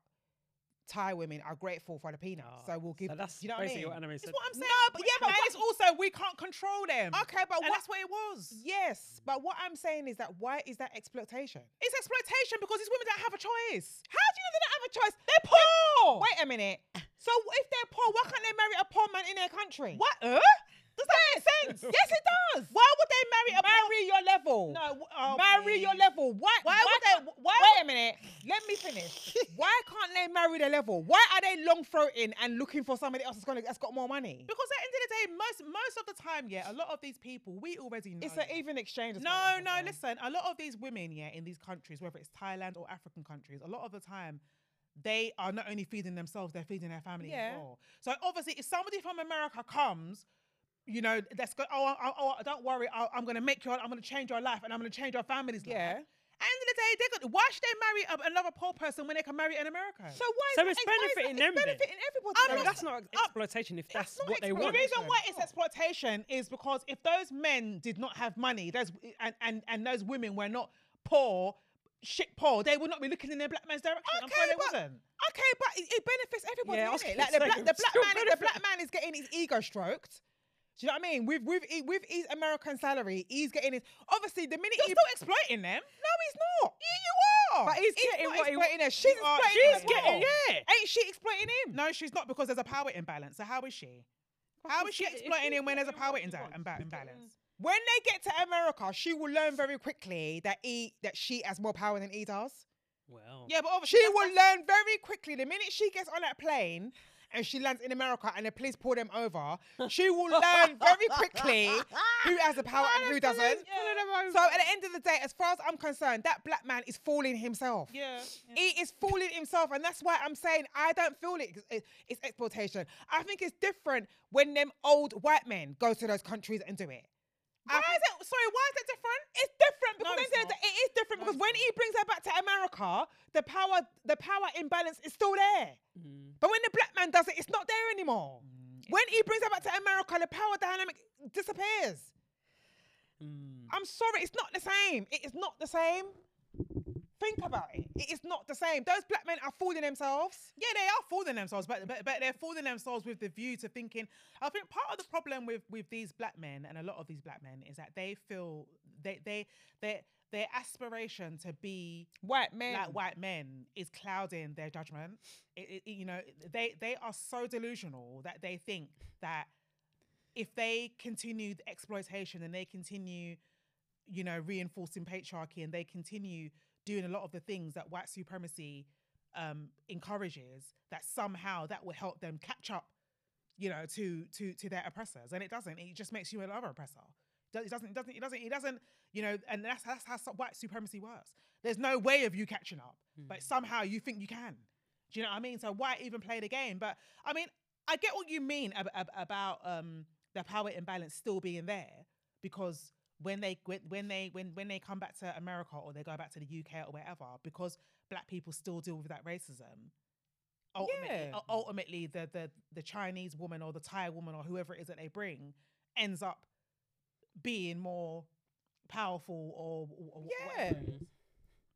Thai women are grateful for the peanuts, so we'll give. So that's you know what I basically mean? what anime That's said. what I'm saying. No, but yeah, but and it's also we can't control them. Okay, but and what? that's what it was. Yes, but what I'm saying is that why is that exploitation? It's exploitation because these women don't have a choice. How do you know they don't have a choice? They're poor. Wait a minute. So if they're poor, why can't they marry a poor man in their country? What? Uh? Make sense? Yes, it does. Why would they marry a Marry your level. No. oh, marry your level. Why? Why would they- why Wait a minute. Let me finish. why can't they marry their level? Why are they long throating and looking for somebody else that's gonna that's got more money? Because at the end of the day, most most of the time, yeah, a lot of these people we already know. It's an even exchange. No, no, listen. A lot of these women, yeah, in these countries, whether it's Thailand or African countries, a lot of the time, they are not only feeding themselves, they're feeding their family Yeah. as well. So obviously, if somebody from America comes, you know, that's good. Oh, oh, oh, oh, don't worry, I, I'm going to make your, I'm going to change your life, and I'm going to change your family's life. Yeah. end of the day, they're gonna, why should they marry a, another poor person when they can marry an American? So why? So is it's that- why is that- benefiting it's them then? benefiting everybody. I'm So not- that's not exploitation if that's not what they the want. exploitation. reason why it's exploitation is because if those men did not have money, those and, and, and those women were not poor, shit poor, they would not be looking in their black man's direction. I'm Okay, sorry, they but- wasn't. Okay, but it, it benefits everybody. Yeah, I was Like the black, the black still man, the black man is getting his ego stroked. Do you know what I mean? With with E- with his American salary, he's getting his. Obviously, the minute You're he still exploiting them. no, he's not. Yeah, you are. But he's getting not what he wa- exploiting her. She's You are- exploiting She's him as getting well. yeah. Ain't she exploiting him? No, she's not because there's a power imbalance. So how is she? How is she If- if exploiting him when there's a power what he imba- wants, imba- he's imbalance? When they get to America, she will learn very quickly that he that she has more power than he does. Well, Yeah, but obviously She that's- will learn very quickly. The minute she gets on that plane and she lands in America and the police pull them over, she will learn very quickly who has the power and who doesn't. So at the end of the day, as far as I'm concerned, that black man is fooling himself. Yeah. He is fooling himself, and that's why I'm saying I don't feel it- it's exploitation. I think it's different when them old white men go to those countries and do it. Why is it? Sorry, why is it different? It's different because No, it's end of the not. day, it is different No, because when he brings her back to America, the power the power imbalance is still there. Mm. But when the black man does it, it's not there anymore. Mm, When he brings her back to America, the power dynamic disappears. Mm. I'm sorry, it's not the same. It is not the same. Think about it. It is not the same. Those black men are fooling themselves. Yeah, they are fooling themselves, but, but but they're fooling themselves with the view to thinking. I think part of the problem with with these black men and a lot of these black men is that they feel they they their their aspiration to be White men. like white men is clouding their judgment. It, it- you know, they they are so delusional that they think that if they continue the exploitation and they continue, you know, reinforcing patriarchy and they continue doing a lot of the things that white supremacy um, encourages, that somehow that will help them catch up, you know, to to to their oppressors. And it doesn't. It just makes you another oppressor. It doesn't. It doesn't. It doesn't. It doesn't. You know, and that's that's how white supremacy works. There's no way of you catching up, but somehow you think you can. Do you know what I mean? So why even play the game? But I mean, I get what you mean ab- ab- about um, the power imbalance still being there because when they when, when they when when they come back to America or they go back to the UK or wherever, because black people still deal with that racism. Ultimately, Yeah. ultimately, the the the Chinese woman or the Thai woman or whoever it is that they bring ends up being more powerful or, or Yeah. whatever.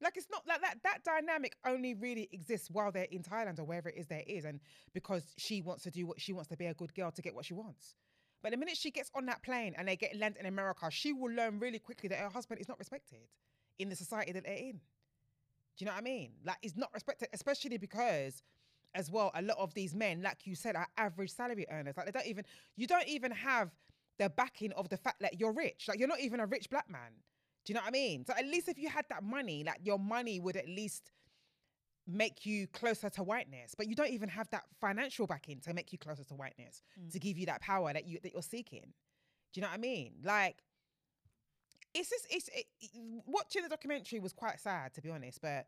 Like it's not like that. That dynamic only really exists while they're in Thailand or wherever it is there is, and because she wants to do what she wants to be a good girl to get what she wants. But the minute she gets on that plane and they get land in America, she will learn really quickly that her husband is not respected in the society that they're in. Do you know what I mean? Like, he's not respected, especially because, as well, a lot of these men, like you said, are average salary earners. Like, they don't even, you don't even have the backing of the fact that you're rich. Like, you're not even a rich black man. Do you know what I mean? So at least if you had that money, like your money would at least make you closer to whiteness. But you don't even have that financial backing to make you closer to whiteness, mm. to give you that power that you that you're seeking. Do you know what I mean? Like it's just it's it, watching the documentary was quite sad to be honest, but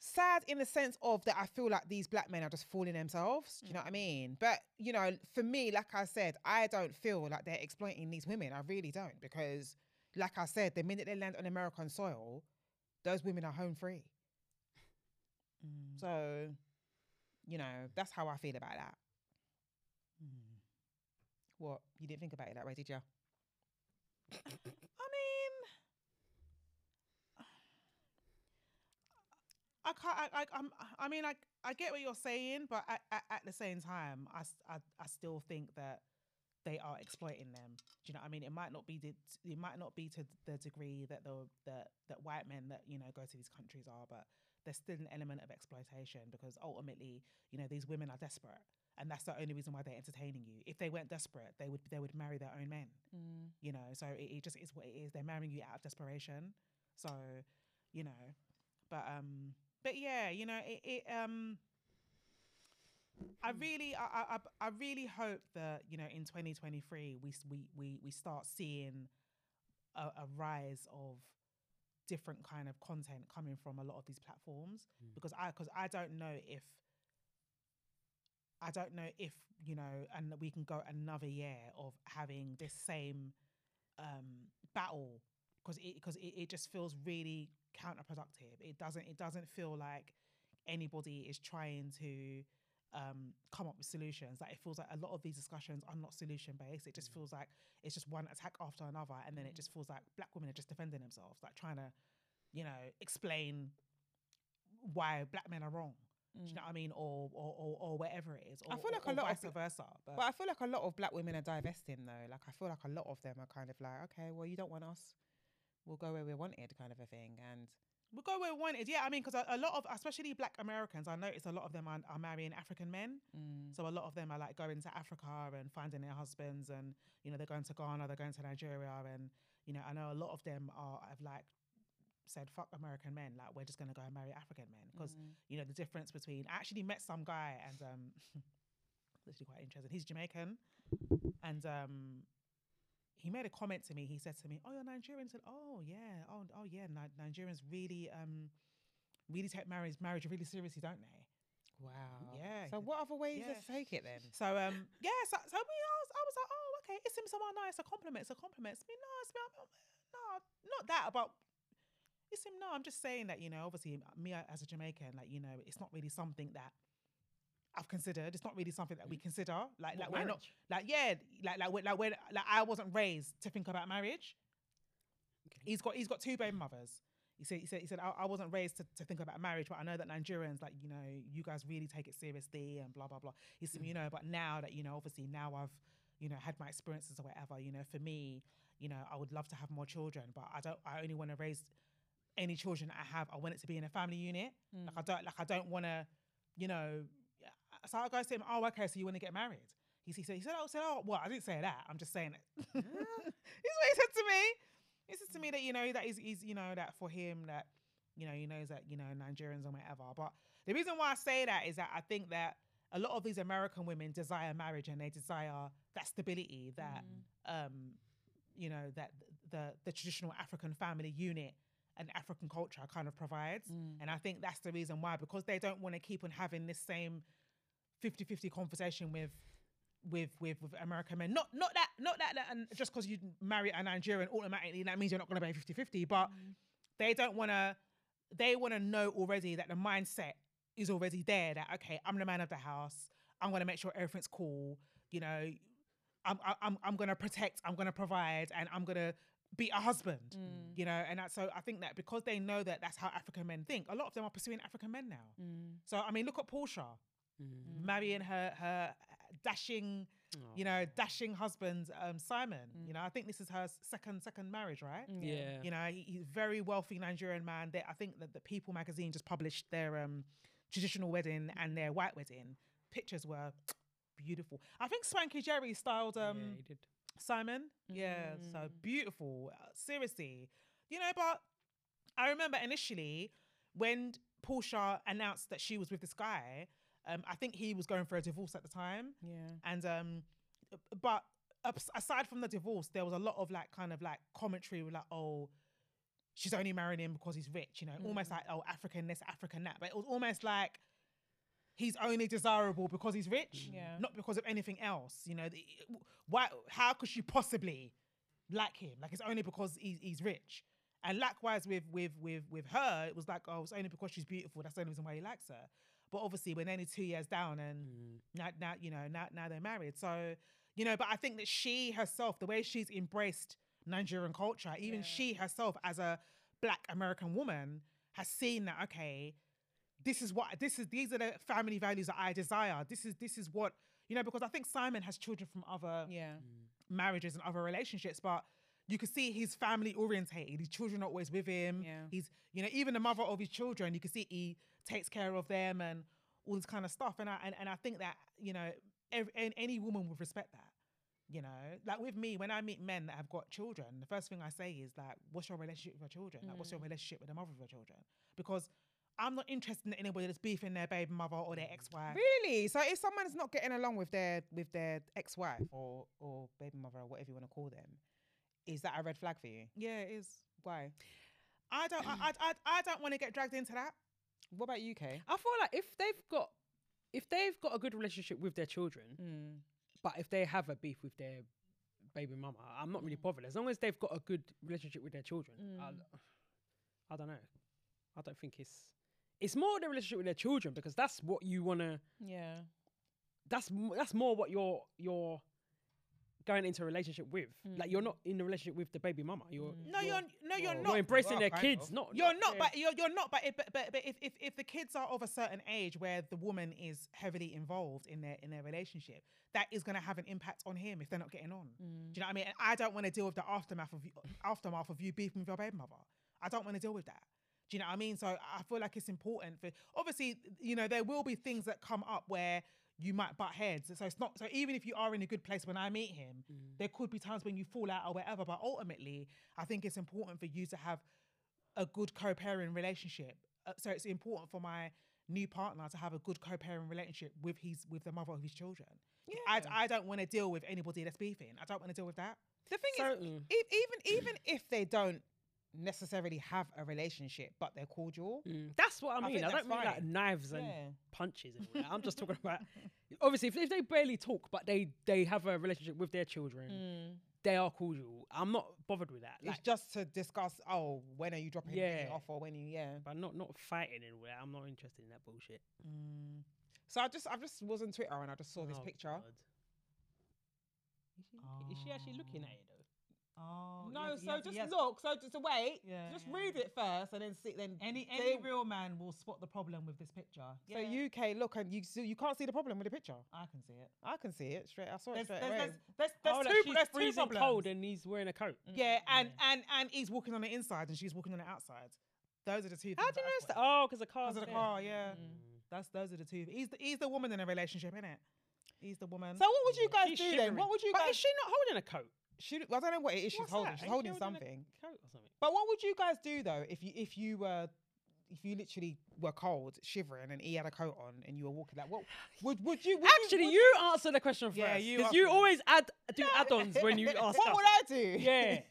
sad in the sense of that I feel like these black men are just fooling themselves. Do you know what I mm. mean? But you know, for me, like I said, I don't feel like they're exploiting these women. I really don't because, like I said, the minute they land on American soil, those women are home free. Mm. So, you know, that's how I feel about that. Mm. What you didn't think about it that way, did you? I mean, I can't. I, I, I'm, I mean, I, I get what you're saying, but at, at, at the same time, I. I still think that they are exploiting them. Do you know what I mean? It might not be the, it might not be to the degree that the that that white men that you know go to these countries are, but there's still an element of exploitation because ultimately, you know, these women are desperate, and that's the only reason why they're entertaining you. If they weren't desperate, they would they would marry their own men you know? So it, it just is what it is. They're marrying you out of desperation. So you know but um but yeah you know it, it um I really, I, I, I- I really hope that you know in 2023 we we we we start seeing a, a rise of different kind of content coming from a lot of these platforms Mm. because I because I don't know if I don't know if you know and we can go another year of having this same um battle because it because it, it just feels really counterproductive. It doesn't it doesn't feel like anybody is trying to um, come up with solutions. Like it feels like a lot of these discussions are not solution based. It just mm. feels like it's just one attack after another, and then it mm. just feels like black women are just defending themselves, like trying to, you know, explain why black men are wrong. Do you mm. know what I mean, or or or, or whatever it is. Or, I feel like or, a lot of vice versa. But, But I feel like a lot of black women are divesting though. Like I feel like a lot of them are kind of like, okay, well you don't want us, we'll go where we're wanted, kind of a thing. And We'll go where we wanted. Yeah, I mean, because a, a lot of, especially black Americans, I notice a lot of them are, are marrying African men. So a lot of them are like going to Africa and finding their husbands, and you know they're going to Ghana, they're going to Nigeria, and you know I know a lot of them are have like said fuck American men, like we're just gonna go and marry African men because you know the difference between. I actually met some guy and um, this is quite interesting. He's Jamaican, and um, he made a comment to me. He said to me, "Oh, you're Nigerian." I said, "Oh yeah, oh oh yeah, Ni- Nigerians really um really take marriage marriage really seriously, don't they?" wow, Yeah, So what other ways yeah. to take it then? So um yeah, so, so me, I was I was like, oh okay, it's him someone nice, a compliment, it's a compliment. It's me, no, it's me, I'm- no, not that about. It's him. No, I'm just saying that you know, obviously, me as a Jamaican, like you know, it's not really something that I've considered. It's not really something that we mm-hmm. consider. Like, like we're not, like yeah, like like when, like when like I wasn't raised to think about marriage. Okay. He's got he's got two baby mothers. He said he said he said I, I wasn't raised to, to think about marriage, but I know that Nigerians like you know you guys really take it seriously and blah blah blah. He said you mm. know, but now that you know obviously now I've you know had my experiences or whatever, you know for me, you know I would love to have more children, but I don't. I only want to raise any children that I have. I want it to be in a family unit. Like mm. I don't like I don't want to, you know. So I go to him. Oh, okay. So you want to get married? He, he said. He said. Oh, said. Oh, well, I didn't say that. I'm just saying it. He's what he said to me. He said to me that you know that he's, he's you know that for him that you know he knows that you know Nigerians and whatever. But the reason why I say that is that I think that a lot of these American women desire marriage and they desire that stability that um you know that the the traditional African family unit and African culture kind of provides. And I think that's the reason why because they don't want to keep on having this same 50-50 conversation with with with with American men. Not not that not that, that and just because you marry a Nigerian automatically that means you're not going to pay 50-50, but mm. they don't want to they want to know already that the mindset is already there that okay, I'm the man of the house. I'm going to make sure everything's cool, you know. I'm I'm I'm going to protect, I'm going to provide and I'm going to be a husband, mm. you know, and that, so I think that because they know that that's how African men think, a lot of them are pursuing African men now. Mm. So I mean, look at Porsha marrying her her dashing, you know, dashing husband um, Simon. You know, I think this is her second second marriage, right? Yeah. You know, he- he's a very wealthy Nigerian man. They, I think that the People magazine just published their um, traditional wedding and their white wedding. Pictures were beautiful. I think Swanky Jerry styled um, yeah, he did. Simon. Yeah, so beautiful. Uh, seriously, you know, but I remember initially when Porsha announced that she was with this guy. Um, I think he was going for a divorce at the time, Yeah. and um, but aside from the divorce, there was a lot of like kind of like commentary with like, oh, she's only marrying him because he's rich, you know, almost like oh African this, African that, but it was almost like he's only desirable because he's rich, Yeah. not because of anything else. You know, the, why? How could she possibly like him? Like it's only because he's, he's rich. And likewise with with with with her, it was like oh, it's only because she's beautiful. That's the only reason why he likes her. But obviously, we're only two years down, and mm. now now you know now now they're married. So you know, but I think that she herself, the way she's embraced Nigerian culture, even she herself as a black American woman, has seen that okay, this is what this is these are the family values that I desire. This is this is what you know because I think Simon has children from other Yeah. Mm. marriages and other relationships, but you can see he's family orientated. His children are always with him. Yeah. He's you know even the mother of his children, you can see he takes care of them and all this kind of stuff. And I and, and I think that you know ev- an- any woman would respect that. You know, like with me, when I meet men that have got children, the first thing I say is like, "What's your relationship with your children? Like, what's your mm. relationship with the mother of your children?" Because I'm not interested in anybody that's beefing their baby mother or their ex-wife. Really? So if someone's not getting along with their with their ex-wife or or baby mother or whatever you want to call them, is that a red flag for you? Yeah, it is. Why? I don't. I, I, I, I don't want to get dragged into that. What about UK? I feel like if they've got if they've got a good relationship with their children, Mm. but if they have a beef with their baby mama, I'm not really bothered as long as they've got a good relationship with their children. I, I don't know. I don't think it's. It's more the relationship with their children because that's what you wanna. Yeah. That's that's more what you're you're going into a relationship with. Like you're mm. not in a relationship with the baby mama. You're mm. No, you're no, you're well, not. you're embracing well, their kids. of. Not You're not, their- but you're, you're not. But, if, but but but if, if if the kids are of a certain age where the woman is heavily involved in their in their relationship, that is going to have an impact on him if they're not getting on. Do you know what I mean? And I don't want to deal with the aftermath of you, aftermath of you beefing with your baby mother. I don't want to deal with that. Do you know what I mean? So I feel like it's important for obviously, you know, there will be things that come up where you might butt heads. So it's not so even if you are in a good place when I meet him, there could be times when you fall out or whatever. But ultimately, I think it's important for you to have a good co-parenting relationship. Uh, so it's important for my new partner to have a good co-parenting relationship with his with the mother of his children. I, I don't want to deal with anybody that's beefing. I don't want to deal with that. The thing So- is, Mm. e- even even if they don't necessarily have a relationship, but they're cordial. Mm, that's what I I mean. think I, don't mean like knives and Yeah. punches and all that. I'm just talking about obviously if, if they barely talk, but they they have a relationship with their children, they are cordial. I'm not bothered with that. Like, it's just to discuss. Oh, when are you dropping yeah. Off, or when you yeah. but not not fighting and all. I'm not interested in that bullshit. So I just I just was on Twitter and I just saw this Oh, picture. Is she, looking- is she actually looking at it? Oh No, so just look. So just wait. Yeah, just yeah. read it first, and then see. Then Any they- any real man will spot the problem with this picture. So UK, look, and you so you can't see the problem with the picture. I can see it. I can see it straight. I saw it straight there's, away. there's, there's, there's oh, two, like she's there's two freezing problems. cold and he's wearing a coat. yeah, and Yeah. and and he's walking on the inside, and she's walking on the outside. Those are the two. How do you know? spotted. Oh, because the car's Because of the car, yeah. Mm. That's those are the two. He's the, he's the woman in a relationship, isn't it? He's the woman. So what would you guys She's do then? What would you But guys? is she not holding a coat? She, I don't know what it is she's holding. that? She's holding something. coat or something. But what would you guys do though if you if you were if you literally were cold, shivering, and he had a coat on, and you were walking like what would would you would Actually, would you answer the question first. Yeah, you Because you always add do add-ons when you ask what us. would I do? Yeah.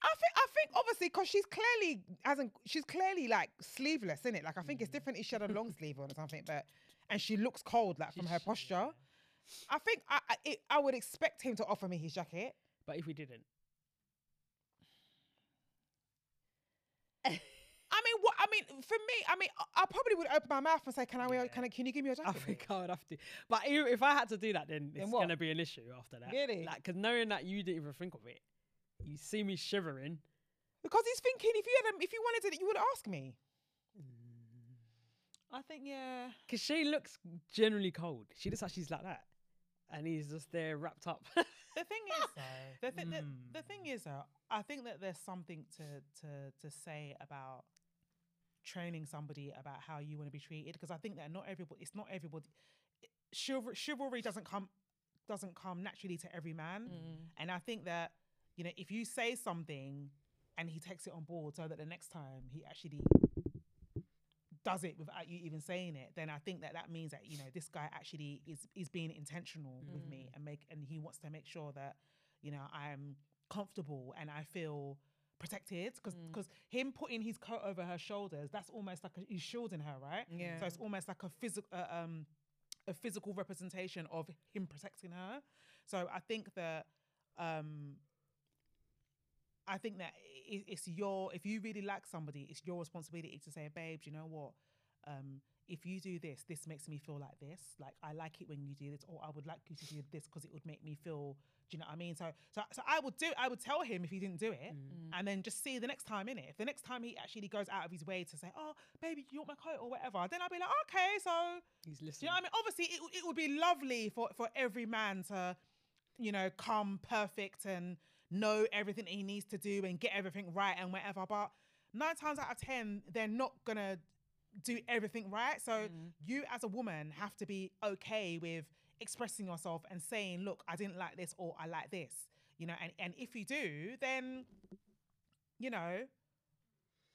I think I think obviously because she's clearly hasn't she's clearly like sleeveless in it. Like I think Mm. it's different if she had a long sleeve on or something, but and she looks cold like from her posture. I think I I, it, I would expect him to offer me his jacket. But if we didn't, I mean, what I mean for me, I mean, I, I probably would open my mouth and say, "Can I wear? Can I? Can you give me your jacket?" I think I would have to. But i- if I had to do that, then Then it's what? gonna be an issue after that. Really? Like, because knowing that you didn't even think of it, you see me shivering. Because he's thinking if you had, a, if you wanted to, you would ask me. Mm. I think yeah. Because she looks generally cold. She looks like she's like that, and he's just there wrapped up. The thing is though, the, thi- the, the Mm. thing is though, I think that there's something to to to say about training somebody about how you want to be treated because I think that not everybody, it's not everybody. Chivalry, chivalry doesn't come doesn't come naturally to every man, and I think that you know if you say something and he takes it on board, so that the next time he actually does it without you even saying it, then I think that that means that you know this guy actually is is being intentional with me and make and he wants to make sure that you know I'm comfortable and I feel protected. Because because him putting his coat over her shoulders that's almost like a, he's shielding her right? Yeah. so it's almost like a physical uh, um a physical representation of him protecting her. So I think that um I think that it's your if you really like somebody, it's your responsibility to say, babes, you know what? Um, if you do this, this makes me feel like this. Like I like it when you do this, or I would like you to do this because it would make me feel. Do you know what I mean? So, so, so I would do. I would tell him if he didn't do it, and then just see the next time in it. If the next time he actually goes out of his way to say, "Oh, baby, you want my coat or whatever," then I'll be like, "Okay, so." he's Do listening. you know what I mean? Obviously, it, would- it would be lovely for, for every man to, you know, come perfect and know everything he needs to do and get everything right and whatever. But nine times out of ten, they're not gonna do everything right. So mm. you, as a woman, have to be okay with expressing yourself and saying, "Look, I didn't like this," or "I like this." You know, and and if you do, then, you know.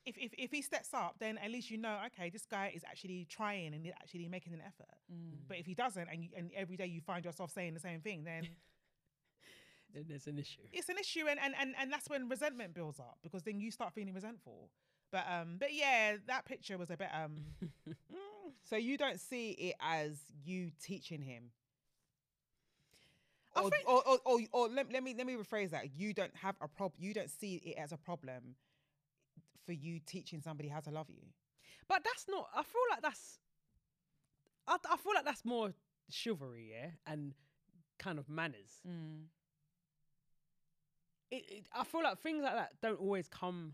If, if, if he steps up, then at least you know, okay, this guy is actually trying and he's actually making an effort. Mm. But if he doesn't, and you, and every day you find yourself saying the same thing, then then there's an issue. it's an issue, and, and and and that's when resentment builds up because then you start feeling resentful. But um, but yeah, that picture was a bit um. So you don't see it as you teaching him. Or, think- or, or, or, or let, let me let me rephrase that. You don't have a problem. You don't see it as a problem for you teaching somebody how to love you. But that's not. I feel like that's. I, I feel like that's more chivalry, yeah, and kind of manners. It, it, I feel like things like that don't always come.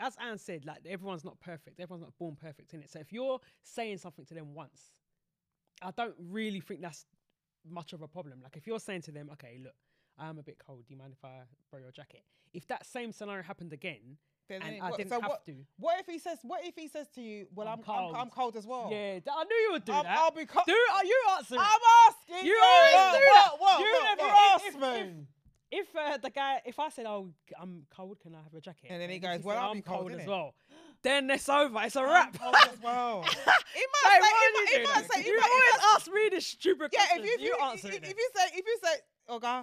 As Anne said, like everyone's not perfect. Everyone's not born perfect in it. So if you're saying something to them once, I don't really think that's much of a problem. Like if you're saying to them, "Okay, look, I am a bit cold. Do you mind if I borrow your jacket?" If that same scenario happened again, Then and I what- didn't so have what, to, What if he says? What if he says to you, "Well, I'm I'm I'm, I'm, cold." cold as well." yeah, I knew you would do I'm, that. I'll be cold. do uh, you answer. I'm asking You you. always what, do that. What, what, You what, never what? if- if- me. If uh, the guy, if I said, "Oh, I'm cold, can I have a jacket?" And then he if goes, "Well, I'll I'm be cold, as innit?" well." Then it's over. It's a wrap. cold as well. He might say, why he would might, you he do might that? say, he you might, he always might- ask me this stupid yeah. If question. you, if you answer if, it. then. if you say, if you say, oh "Okay,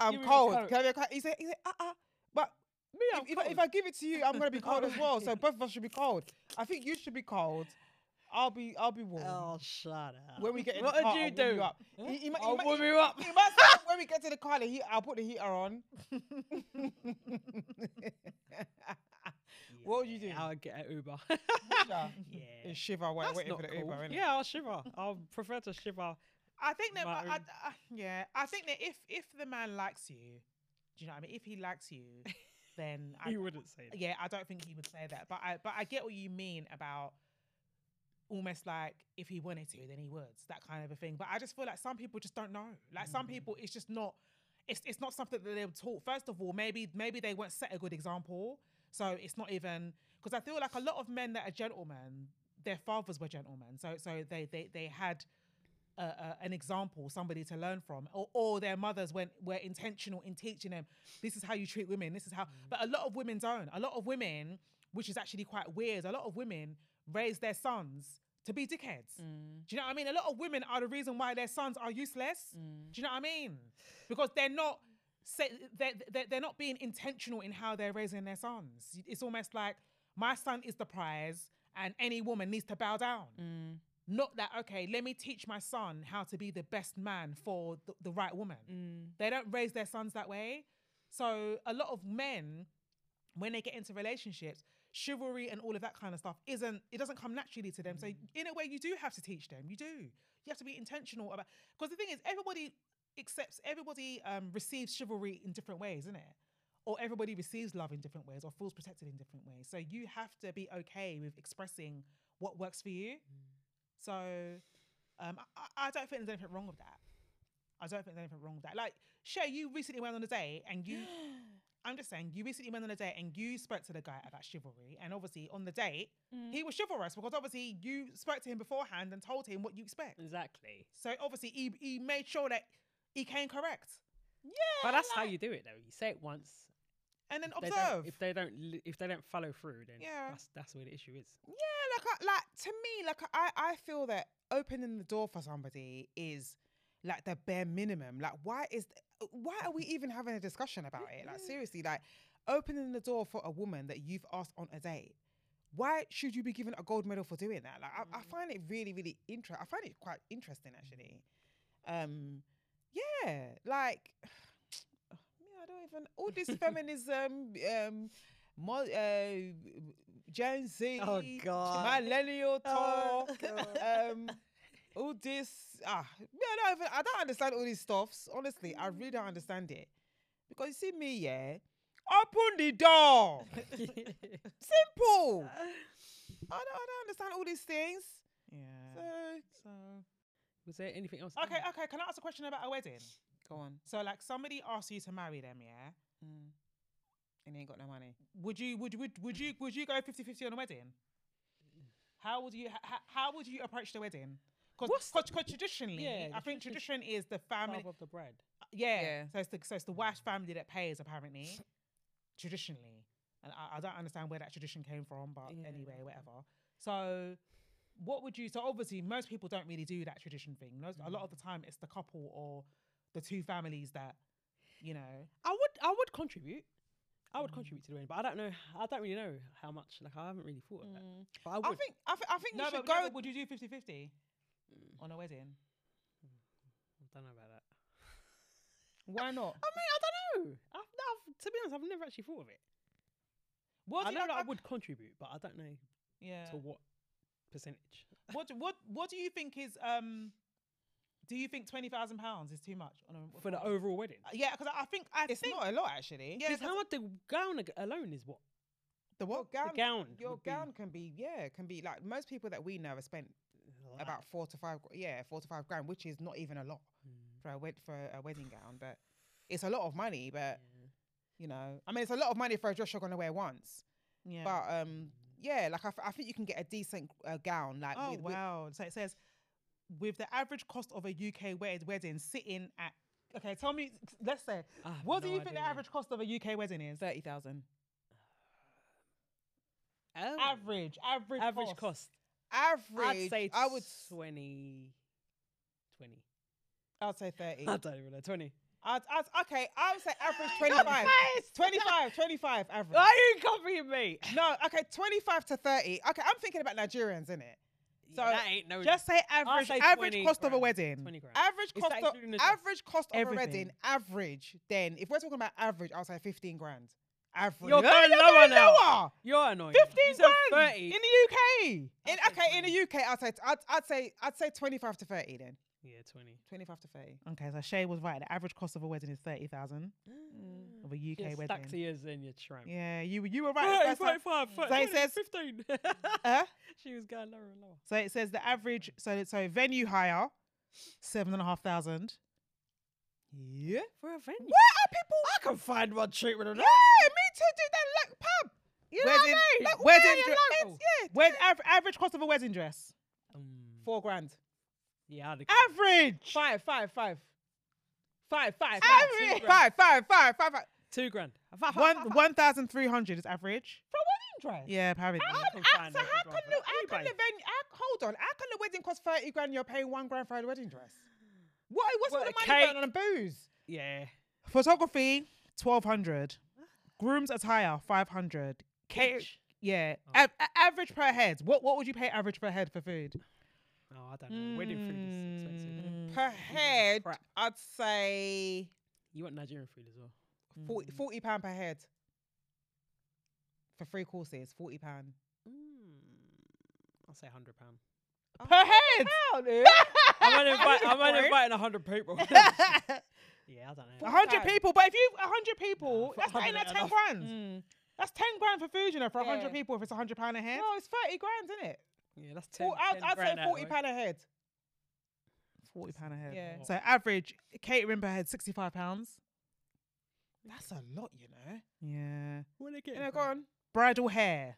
I'm Give me a cold," coat. can I be a cold? He said, he said, "Uh, uh but me, I'm if, if, I, if. I give it to you, I'm gonna be cold as well. So both of us should be cold. I think you should be cold. I'll be, I'll be warm. Oh, shut up. When we get in what the did car, you I'll warm do? you up. He- he might- he I'll might- warm you up. He might say, when we get to the car, the heat, I'll put the heater on. what would you do? I'll get an Uber. Yeah. yeah. And shiver while That's waiting not for the cool. Uber, innit? Yeah, I'll shiver. I'll prefer to shiver. I think that, My I, I, own- I- yeah, I think that if if the man likes you, do you know what I mean? If he likes you, then I, He wouldn't say that. yeah, I don't think he would say that. But I but I get what you mean about almost like if he wanted to, then he would. That kind of a thing. But I just feel like some people just don't know. Like some mm-hmm. people, it's just not. It's it's not something that they were taught. First of all, maybe maybe they weren't set a good example. So it's not even because I feel like a lot of men that are gentlemen, their fathers were gentlemen. So so they they they had. a a- an example, somebody to learn from, or, or their mothers went were intentional in teaching them. This is how you treat women. This is how. Mm-hmm. But a lot of women don't. A lot of women, which is actually quite weird. A lot of women raise their sons to be dickheads. Mm. Do you know what I mean? A lot of women are the reason why their sons are useless. Mm. Do you know what I mean? Because they're not. They're, they're, not being intentional in how they're raising their sons. It's almost like my son is the prize, and any woman needs to bow down. Mm. Not that okay. Let me teach my son how to be the best man for the, the right woman. Mm. They don't raise their sons that way. So a lot of men, when they get into relationships, chivalry and all of that kind of stuff isn't. It doesn't come naturally to them. So in a way, you do have to teach them. You do. You have to be intentional about. Because the thing is, everybody accepts. Everybody um, receives chivalry in different ways, isn't it? Or everybody receives love in different ways, or feels protected in different ways. So you have to be okay with expressing what works for you. So um, I, I don't think there's anything wrong with that. I don't think there's anything wrong with that. Like, Shay, you recently went on a date and you, I'm just saying, you recently went on a date and you spoke to the guy about chivalry. And obviously, on the date, Mm. he was chivalrous because obviously you spoke to him beforehand and told him what you expect. Exactly. So obviously, he, he made sure that he came correct. Yeah. But that's how you do it, though. You say it once. And then If they, don't, if they don't, li- if they don't follow through, then Yeah. that's that's where the issue is. Yeah, like I, like to me, like I, I feel that opening the door for somebody is like the bare minimum. Like, why is th- why are we even having a discussion about it? Like, seriously, like opening the door for a woman that you've asked on a date. Why should you be given a gold medal for doing that? Like, I, I find it really, really interesting. I find it quite interesting, actually. Um, yeah, like, yeah, I don't even all this feminism, um, mo- uh, Gen Z, Oh, God. millennial Oh, talk, um, all this. Ah, yeah, I don't. I don't understand all these stuffs. Honestly, I really don't understand it because you see me, yeah. Open the door. Simple. I don't, I don't understand all these things. yeah. So So Was there anything else? okay, okay. Can I ask a question about a wedding? go on. So like somebody asks you to marry them, yeah. Mm. And he ain't got no money. Would you would would would you would you go 50-50 on a wedding? How would you how, how would you approach the wedding? What's Because traditionally, Yeah, I think tradition- tradition is the family. Of the bread. Uh, yeah. Yeah. So it's the so it's the wife's family that pays apparently, traditionally, and I, I don't understand where that tradition came from, but Yeah. anyway, whatever. So, what would you? So obviously, most people don't really do that tradition thing. Most, A lot of the mm. time, it's the couple or the two families that, you know. I would, I would contribute. I Mm. would contribute to the wedding, but I don't know. I don't really know how much. Like I haven't really thought of that. Mm. But I would. I think I, th- I think No, you but, should no, go. but would you do 50-50 on a wedding? I don't know about that. Why not? I mean, I don't know. I've, I've, to be honest, I've never actually thought of it. What I know you, that I I- would contribute, but I don't know yeah. to what percentage. what what what do you think is um? Do you think twenty thousand pounds is too much on a, For the overall wedding. Uh, Yeah, because I think I It's think not a lot actually. Yeah, Because how much the gown alone is what? The what The gown? gown. Your would be gown can be yeah, can be like most people that we know have spent a lot. about four to five. gr- Yeah, four to five grand, which is not even a lot Mm, for a wed- for a wedding gown, but it's a lot of money. But yeah. you know, I mean, it's a lot of money for a dress you're gonna wear once. yeah. But um, yeah, like I, f- I think you can get a decent uh, gown. Like oh with, with- wow! So it says with the average cost of a UK wed- wedding sitting at okay. Tell me, let's say I have what do no you think the average cost of a UK wedding is? thirty thousand. Oh. Average, average, average cost. cost? Average, I'd say I would, 20. 20. I'd say thirty. I don't even know. 20. I'd, I'd, okay, I would say average 25. 25, 25 average. Why are you copying me? No, okay, 25 to 30. Okay, I'm thinking about Nigerians, innit? So, that ain't no. Just say average, say average 20 cost of a wedding. 20 grand. Average cost of including the dress? average cost of Everything. a wedding, average. Then, if we're talking about average, I'll say 15 grand. Average. You're going you're lower going now. lower. You're annoying. 15 you said grand 30. in the UK. In, okay, in the UK, I'd say I'd, I'd say I'd say 25 to 30 then. yeah, 20. 25 to 30. Okay, so Shay was right. The average cost of a wedding is thirty thousand of a UK wedding. stack to years in your tramp. Yeah, you you were right. the first time. 45, So it says- 15. Uh, she was going lower and lower. so it says the average. So so venue hire, seven and a half thousand. Yeah. For a venue. Where are people? I can find one cheaper than Yeah, me too. Do that like pub. You know Wedding- what I mean? Like, wedding yeah, dre- yeah, local. yeah. Wed- av- average cost of a wedding dress. Um, Four grand. yeah, I'd. Average. Five, five, five. Five, five, Average. five. Five, five, five, five, five. Two grand. One one thousand three hundred is average. For a wedding dress? Yeah, apparently. How, can how, so how can the, how can the venue, how, hold on, how can the wedding cost 30 grand and you're paying one grand for a wedding dress? What, what's Well, all the money going on booze? Yeah. Photography, twelve hundred. Groom's attire, five hundred. Cater- yeah. Oh. A- a- average per head. What what would you pay average per head for food? Oh, I don't know. Wedding food is expensive. Mm. Per head, crap. I'd say You want Nigerian food as well. 40, 40 pound per head. For three courses, 40 pound. Mm. I'll say hundred pound. Per head. I'm only invite, I'm only Right. inviting hundred people. Yeah, I don't know. hundred Pound. people, but if you a hundred people, for that's not 100 ain't that ten enough. grand. Mm. That's ten grand for food, you know, for a hundred Yeah. people. If it's a hundred pound a head, No, it's 30 grand, isn't it? Yeah, that's ten. Four, I'd, 10 I'd say 40 pound a head. forty pound a head. Yeah. So average catering per head, sixty five pounds. That's a lot, you know. Yeah. What are they You know, go on. Bridal hair.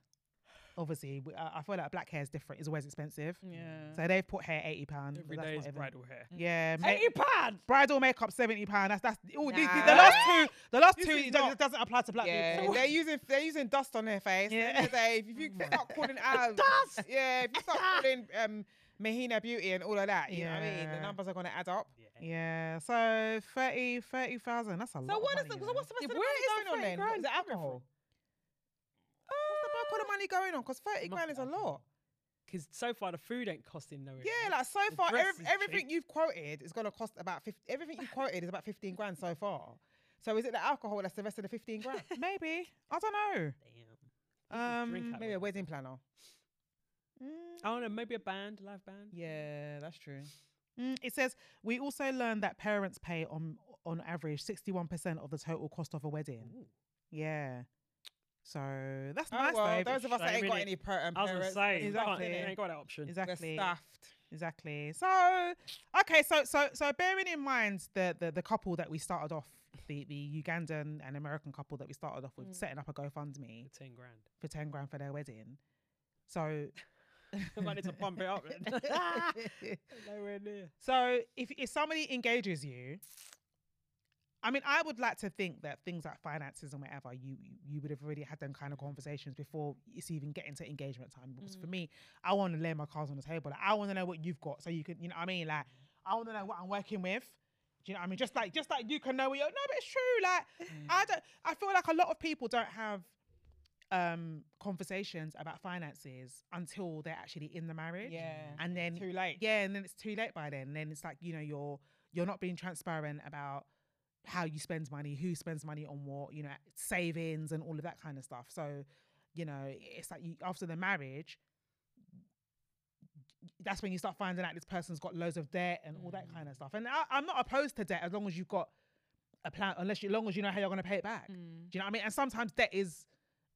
Obviously, we- I I feel like black hair is different. It's always expensive. Yeah. So they've put hair eighty pound. Every day is bridal hair. Yeah, ma- Eighty pound. bridal makeup seventy pound. That's that's all, the, the, the last two. The last This two it doesn't, doesn't apply to black yeah, people. they're using they're using dust on their face. Yeah. Yeah. If you start calling out Dust. yeah, if you start calling um Mahina Beauty and all of that, you know what I mean? The numbers are gonna add up. Yeah. Yeah, so 30 30,000. That's a lot. So of what is money, the so what's the rest Yeah, of the money going on then? Is it coming from? alcohol? The of money going on? Because 30 grand is a lot. Because so far the food ain't costing no. Yeah, like so The far, dress every, is everything cheap. you've quoted is gonna cost about 50, everything you've quoted is about 15 grand so far. So is it the alcohol that's the rest of the 15 grand? Maybe. I don't know. Damn. Um, Maybe a wedding planner. I don't know. Maybe a band, live band. Yeah, that's true. Mm, it says we also learned that parents pay on on average 61% of the total cost of a wedding. Yeah. So that's Oh, nice well, though. those of us that shame, ain't got any per- um, I was gonna parents, say, Exactly. ain't got that option. we're exactly. stuffed. Exactly. So okay, so so so bearing in mind the the, the couple that we started off, the the Ugandan and American couple that we started off with, Mm. setting up a GoFundMe For ten grand. for ten grand for their wedding. So I might need to bump it up. Nowhere near. so if if somebody engages you, I mean, I would like to think that things like finances and whatever, you you, would have already had them kind of conversations before it's even getting to engagement time. Because for Mm. me, I want to lay my cards on the table. Like, I want to know what you've got, so you can, you know, what I mean, like, I want to know what I'm working with. Do you know what I mean? Just like just like you can know what you're. No, but it's true. Like I don't. I feel like a lot of people don't have um conversations about finances until they're actually in the marriage. Yeah. And then Too late. yeah, and then it's too late by then. And then it's like you know you're you're not being transparent about how you spend money, who spends money on what, you know, savings and all of that kind of stuff. So you know, it's like you after the marriage, that's when you start finding out this person's got loads of debt and all that kind of stuff. And I, I'm not opposed to debt as long as you've got a plan, unless you, as long as you know how you're going to pay it back. Mm. Do you know what I mean? And sometimes debt is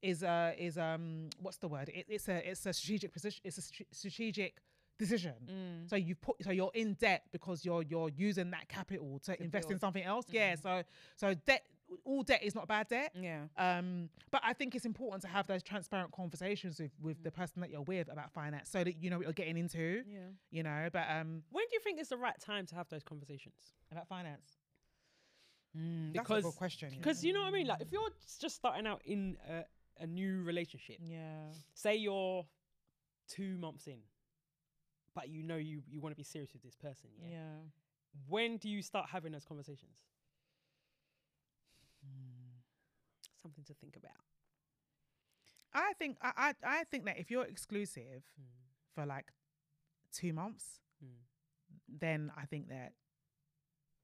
is uh is um what's the word? It, it's a it's a strategic position. It's a stra- strategic decision. Mm. So you put so you're in debt because you're you're using that capital to, invest in something else. Yeah. So so debt all debt is not bad debt. Yeah. Um, but I think it's important to have those transparent conversations with, with the person that you're with about finance so that you know what you're getting into, Yeah. you know, but um When do you think is the right time to have those conversations? about finance. Mm, that's a good question. yeah. Because you know what I mean. Like if you're just starting out in a, a new relationship, Yeah. say you're two months in, but you know you you want to be serious with this person. Yeah? Yeah. When do you start having those conversations? Something to think about. I think I, I I think that if you're exclusive Mm. for like two months, Mm. then I think that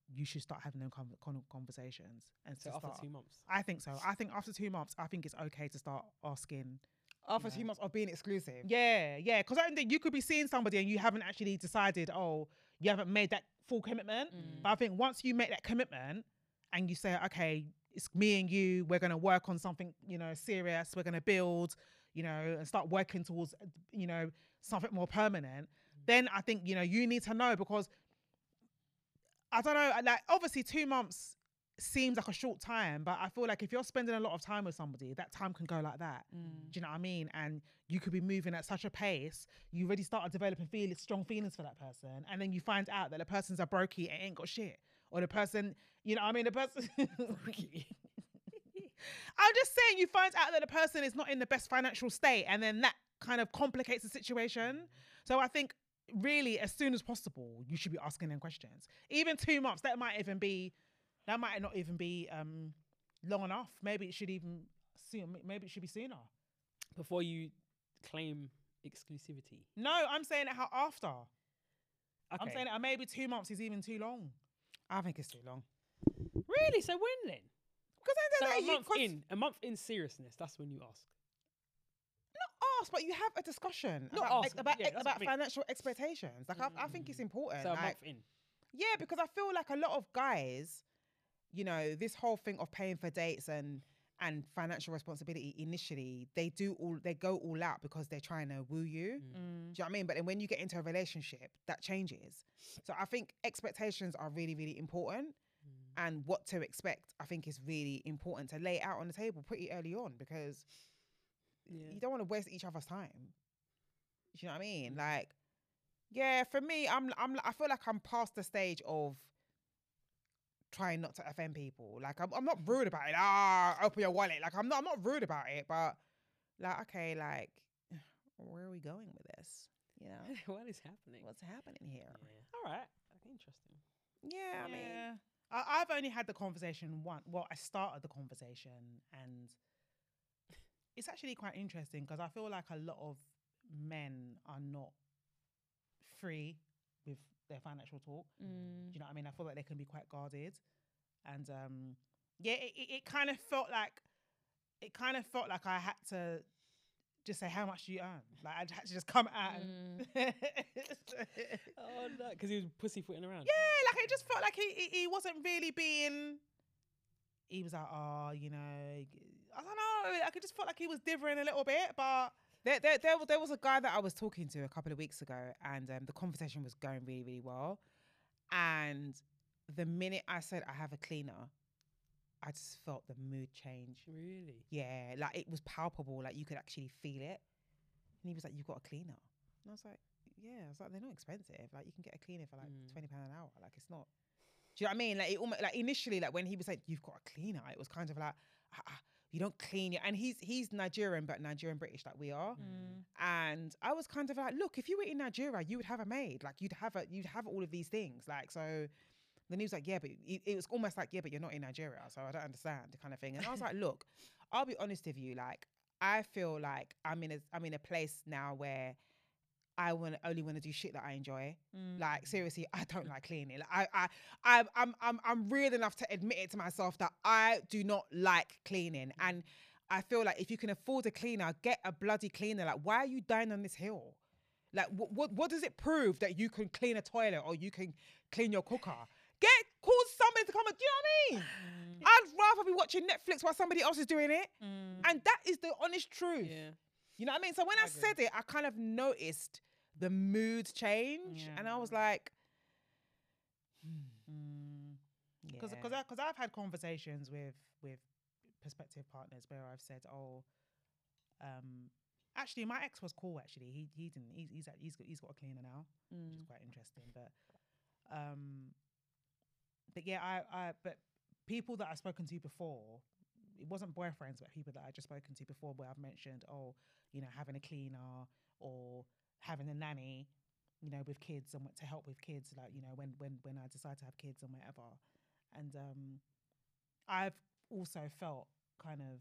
you should start having them con- con- conversations and So after start. two months. I think so. I think after two months, I think it's okay to start asking. After Yeah. two months of being exclusive. Yeah, yeah. Because I don't think you could be seeing somebody and you haven't actually decided. Oh, you haven't made that full commitment. Mm. But I think once you make that commitment and you say, okay, it's me and you, we're gonna work on something, you know, serious. We're gonna build, you know, and start working towards, uh, you know, something more permanent. Then I think you know you need to know because I don't know, like obviously two months seems like a short time, but I feel like if you're spending a lot of time with somebody, that time can go like that. Mm. Do you know what I mean? And you could be moving at such a pace, you already started developing feel strong feelings for that person, and then you find out that the person's a brokey and ain't got shit, or the person, you know, what I mean, the person. I'm just saying, you find out that the person is not in the best financial state, and then that kind of complicates the situation. So I think really, as soon as possible, you should be asking them questions. Even two months, that might even be, that might not even be um long enough. Maybe it should even soon. Maybe it should be sooner. Before you claim exclusivity. No, I'm saying it how after. Okay. I'm saying that maybe two months is even too long. I think it's too long. Really? So when then? Because So a month in, a month in seriousness. That's when you ask. not ask, but you have a discussion Not about, ask, about, yeah, about financial expectations. Like I, I think it's important. So a like, month in. Yeah, because I feel like a lot of guys, you know, this whole thing of paying for dates and and financial responsibility initially, they do all they go all out because they're trying to woo you. Mm. Do you know what I mean? But then when you get into a relationship, that changes. So I think expectations are really, really important. Mm. And what to expect, I think, is really important to lay it out on the table pretty early on because Yeah. you don't want to waste each other's time. Do you know what I mean? Mm. Like, yeah, for me, I'm, I'm, I feel like I'm past the stage of trying not to offend people. Like, I'm, I'm not rude about it. Ah, open your wallet. Like, I'm not, I'm not rude about it. But like, okay, like, where are we going with this? You know, what is happening? what's happening here? Yeah. All right. Interesting. Yeah, I mean, Yeah. I, I've only had the conversation once. Well, I started the conversation, and it's actually quite interesting because I feel like a lot of men are not free with their financial talk. Do you know what I mean? I feel like they can be quite guarded, and um, yeah, it, it, it kind of felt like it kind of felt like I had to just say how much do you earn. Like I had to just come out and. Oh no, because he was pussyfooting around. Yeah, like it just felt like he, he he wasn't really being. He was like, oh, you know, I don't know. Like could just felt like he was dithering a little bit, but There, there, there, there was a guy that I was talking to a couple of weeks ago, and um, the conversation was going really, really well. And the minute I said I have a cleaner, I just felt the mood change. Really? Yeah, like it was palpable, like you could actually feel it. And he was like, "You've got a cleaner," and I was like, "Yeah." I was like, "They're not expensive. Like you can get a cleaner for like Mm. twenty pound an hour. Like it's not." Do you know what I mean? Like it almost like initially, like when he was like, "You've got a cleaner," it was kind of like, ah, ah, "You don't clean your." And he's he's Nigerian, but Nigerian British, like we are. Mm. And I was kind of like, "Look, if you were in Nigeria, you would have a maid. Like you'd have a you'd have all of these things. Like so." Then he was like, "Yeah, but it, it was almost like, yeah, but you're not in Nigeria, so I don't understand the kind of thing." And I was like, "Look, I'll be honest with you. Like, I feel like I'm in a I'm in a place now where I want only want to do shit that I enjoy. Like mm. seriously, I don't like cleaning. Like, I I I I'm I'm I'm real enough to admit it to myself that I do not like cleaning, mm. and I feel like if you can afford a cleaner, get a bloody cleaner. Like, why are you dying on this hill? Like, what what, what does it prove that you can clean a toilet or you can clean your cooker? Get call somebody to come and do you know what I mean? Mm. I'd rather be watching Netflix while somebody else is doing it. And that is the honest truth. Yeah. You know what I mean? So when I, said it, I kind of noticed the mood change, and I was like, because yeah. because I've had conversations with with prospective partners where I've said, oh, um, actually my ex was cool. Actually, he he didn't. He's he's he's got, he's got a cleaner now, which is quite interesting. But um, but yeah, I I but people that I've spoken to before. It wasn't boyfriends, but people that I just spoken to before, where I've mentioned, oh, you know, having a cleaner or having a nanny, you know, with kids and what to help with kids, like you know, when when when I decide to have kids and whatever. And um, I've also felt kind of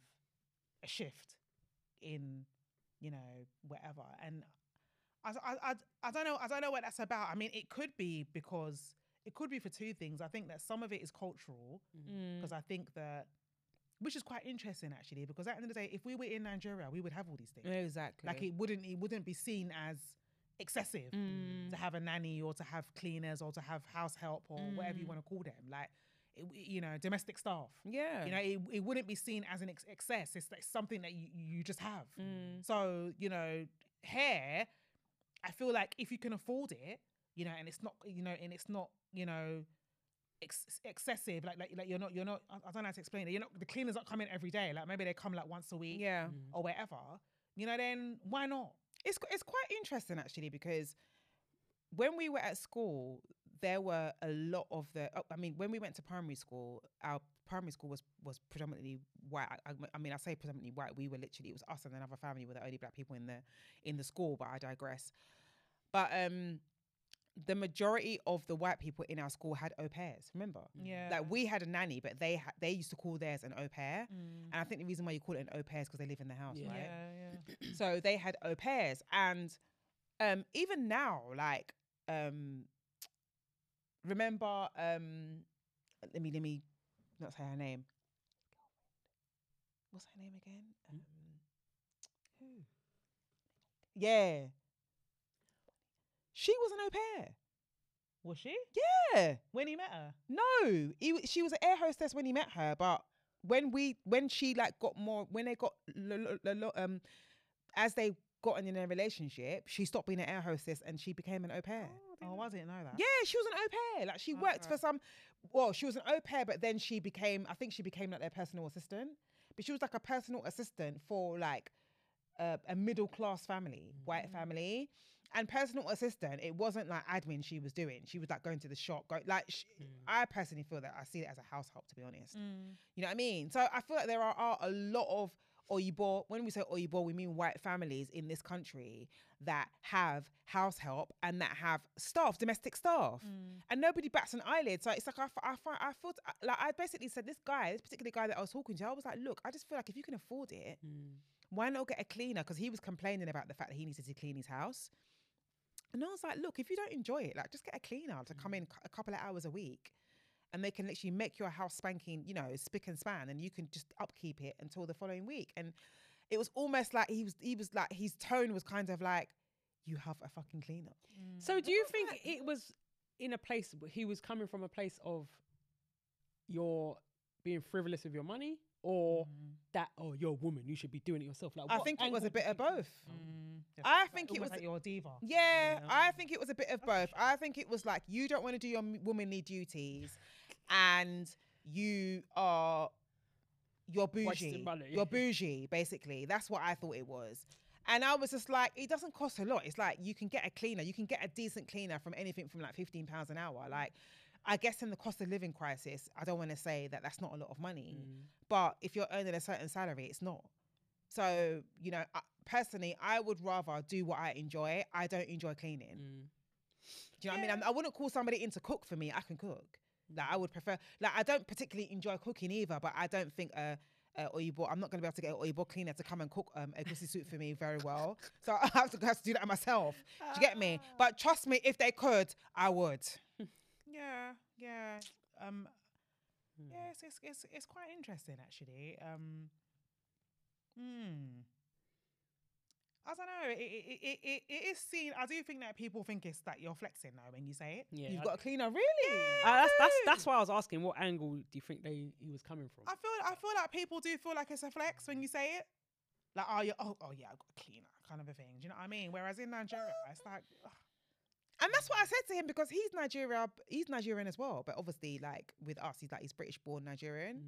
a shift in, you know, whatever. And I, I, I, I don't know. I don't know what that's about. I mean, it could be because it could be for two things. I think that some of it is cultural Mm. because I think that, which is quite interesting actually, because at the end of the day, if we were in Nigeria, we would have all these things. exactly. Like it wouldn't it wouldn't be seen as excessive Mm. to have a nanny or to have cleaners or to have house help or whatever you Mm. want to call them. Like it, you know, domestic staff. yeah. You know, it, it wouldn't be seen as an ex- excess. It's like something that you, you just have. Mm. So, you know, hair, I feel like if you can afford it, you know, and it's not, you know, and it's not, you know, ex- excessive. Like, like, like you're not, you're not. I I don't know how to explain it. You're not. The cleaners not coming every day. Like maybe they come like once a week yeah. or whatever. You know, then why not? It's it's quite interesting actually because when we were at school, there were a lot of the. oh, I mean, when we went to primary school, our primary school was was predominantly white. I, I- I mean, I say predominantly white. We were literally it was us and another family were the only black people in the in the school. But I digress. But um, the majority of the white people in our school had au pairs. Remember? Yeah. Like we had a nanny, but they ha- they used to call theirs an au pair. Mm. And I think the reason why you call it an au pair is because they live in the house, Yeah. right? Yeah, yeah. so they had au pairs and um even now like um remember um let me let me not say her name what's her name again um, who yeah she was an au pair. Was she? yeah. When he met her? no. He, she was an air hostess when he met her but when we when she like got more when they got lo- lo- lo- lo- um as they got in a relationship she stopped being an air hostess and she became an au pair. Oh, I didn't know that. yeah she was an au pair. Like she worked for some well she was an au pair but then she became i think she became like their personal assistant. But she was like a personal assistant for like a, a middle class family white family and personal assistant it wasn't like admin she was doing she was like going to the shop go like sh- i personally feel that i see it as a house help to be honest Mm. you know what I mean? So I feel like there are, are a lot of Oyibo, when we say Oyibo, we mean white families in this country that have house help and that have staff, domestic staff. Mm. And nobody bats an eyelid. So it's like, I, f- I, find, I felt like I basically said, this guy, this particular guy that I was talking to, I was like, look, I just feel like if you can afford it, why not get a cleaner? Because he was complaining about the fact that he needed to clean his house. And I was like, look, if you don't enjoy it, like just get a cleaner to come mm. in a couple of hours a week and they can literally make your house spanking, you know, spick and span, and you can just upkeep it until the following week. And it was almost like he was, he was like, his tone was kind of like, you have a fucking cleaner. Mm. So do you think it was in a place he was coming from a place of you're being frivolous with your money or mm. that oh you're a woman you should be doing it yourself like I think it was a bit of both. Mm. I Like- think it was- like you're diva. Yeah, Yeah. I think it was a bit of both. I think it was like you don't want to do your womanly duties, and you are you're bougie. You're bougie, basically. That's what I thought it was. And I was just like, it doesn't cost a lot. It's like you can get a cleaner, you can get a decent cleaner from anything from like fifteen pounds an hour. Like, I guess in the cost of living crisis, I don't want to say that that's not a lot of money, Mm. but if you're earning a certain salary, it's not. So you know, I, personally, I would rather do what I enjoy. I don't enjoy cleaning. Mm. Do you know what I mean? I'm, I wouldn't call somebody in to cook for me. I can cook. Like I would prefer. Like I don't particularly enjoy cooking either, but I don't think uh, uh Oyibo. I'm not gonna be able to get an Oyibo cleaner to come and cook um egusi soup for me very well. So I have to, have to do that myself. Do you get me? But trust me, if they could, I would. Yeah, yeah. Um, yeah, it's, it's it's it's quite interesting actually. Um, Hmm. I don't know. It, it, it, it, it is seen. I do think that people think it's that you're flexing now when you say it. Yeah, You've I- got a cleaner, really? Uh, that's that's that's why I was asking what angle do you think they he was coming from? I feel I feel like people do feel like it's a flex when you say it. Like, oh, yeah, oh, oh yeah, I've got a cleaner kind of a thing. Do you know what I mean? Whereas in Nigeria, it's like, ugh, And that's what I said to him because he's Nigeria, he's Nigerian as well. But obviously, like with us, he's like he's British born Nigerian. Mm.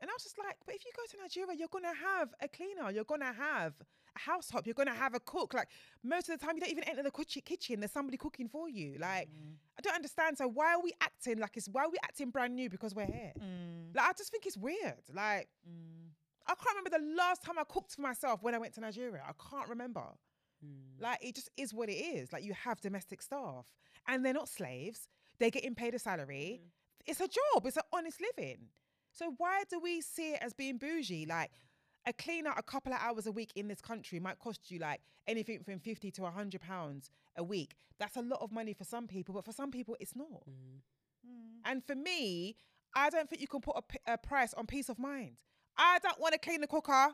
And I was just like, but if you go to Nigeria, you're gonna have a cleaner, you're gonna have a house help, you're gonna have a cook. Like most of the time, you don't even enter the kitchen. there's somebody cooking for you. Like I don't understand. So why are we acting like it's why are we acting brand new because we're here? mm, Like I just think it's weird. Like mm. I can't remember the last time I cooked for myself when I went to Nigeria. I can't remember. Mm. Like it just is what it is. Like you have domestic staff and they're not slaves. They're getting paid a salary. It's a job. It's an honest living. So why do we see it as being bougie? Like a cleaner a couple of hours a week in this country might cost you like anything from 50 to 100 pounds a week. That's a lot of money for some people, but for some people it's not. Mm. And for me, I don't think you can put a, p- a price on peace of mind. I don't want to clean the cooker.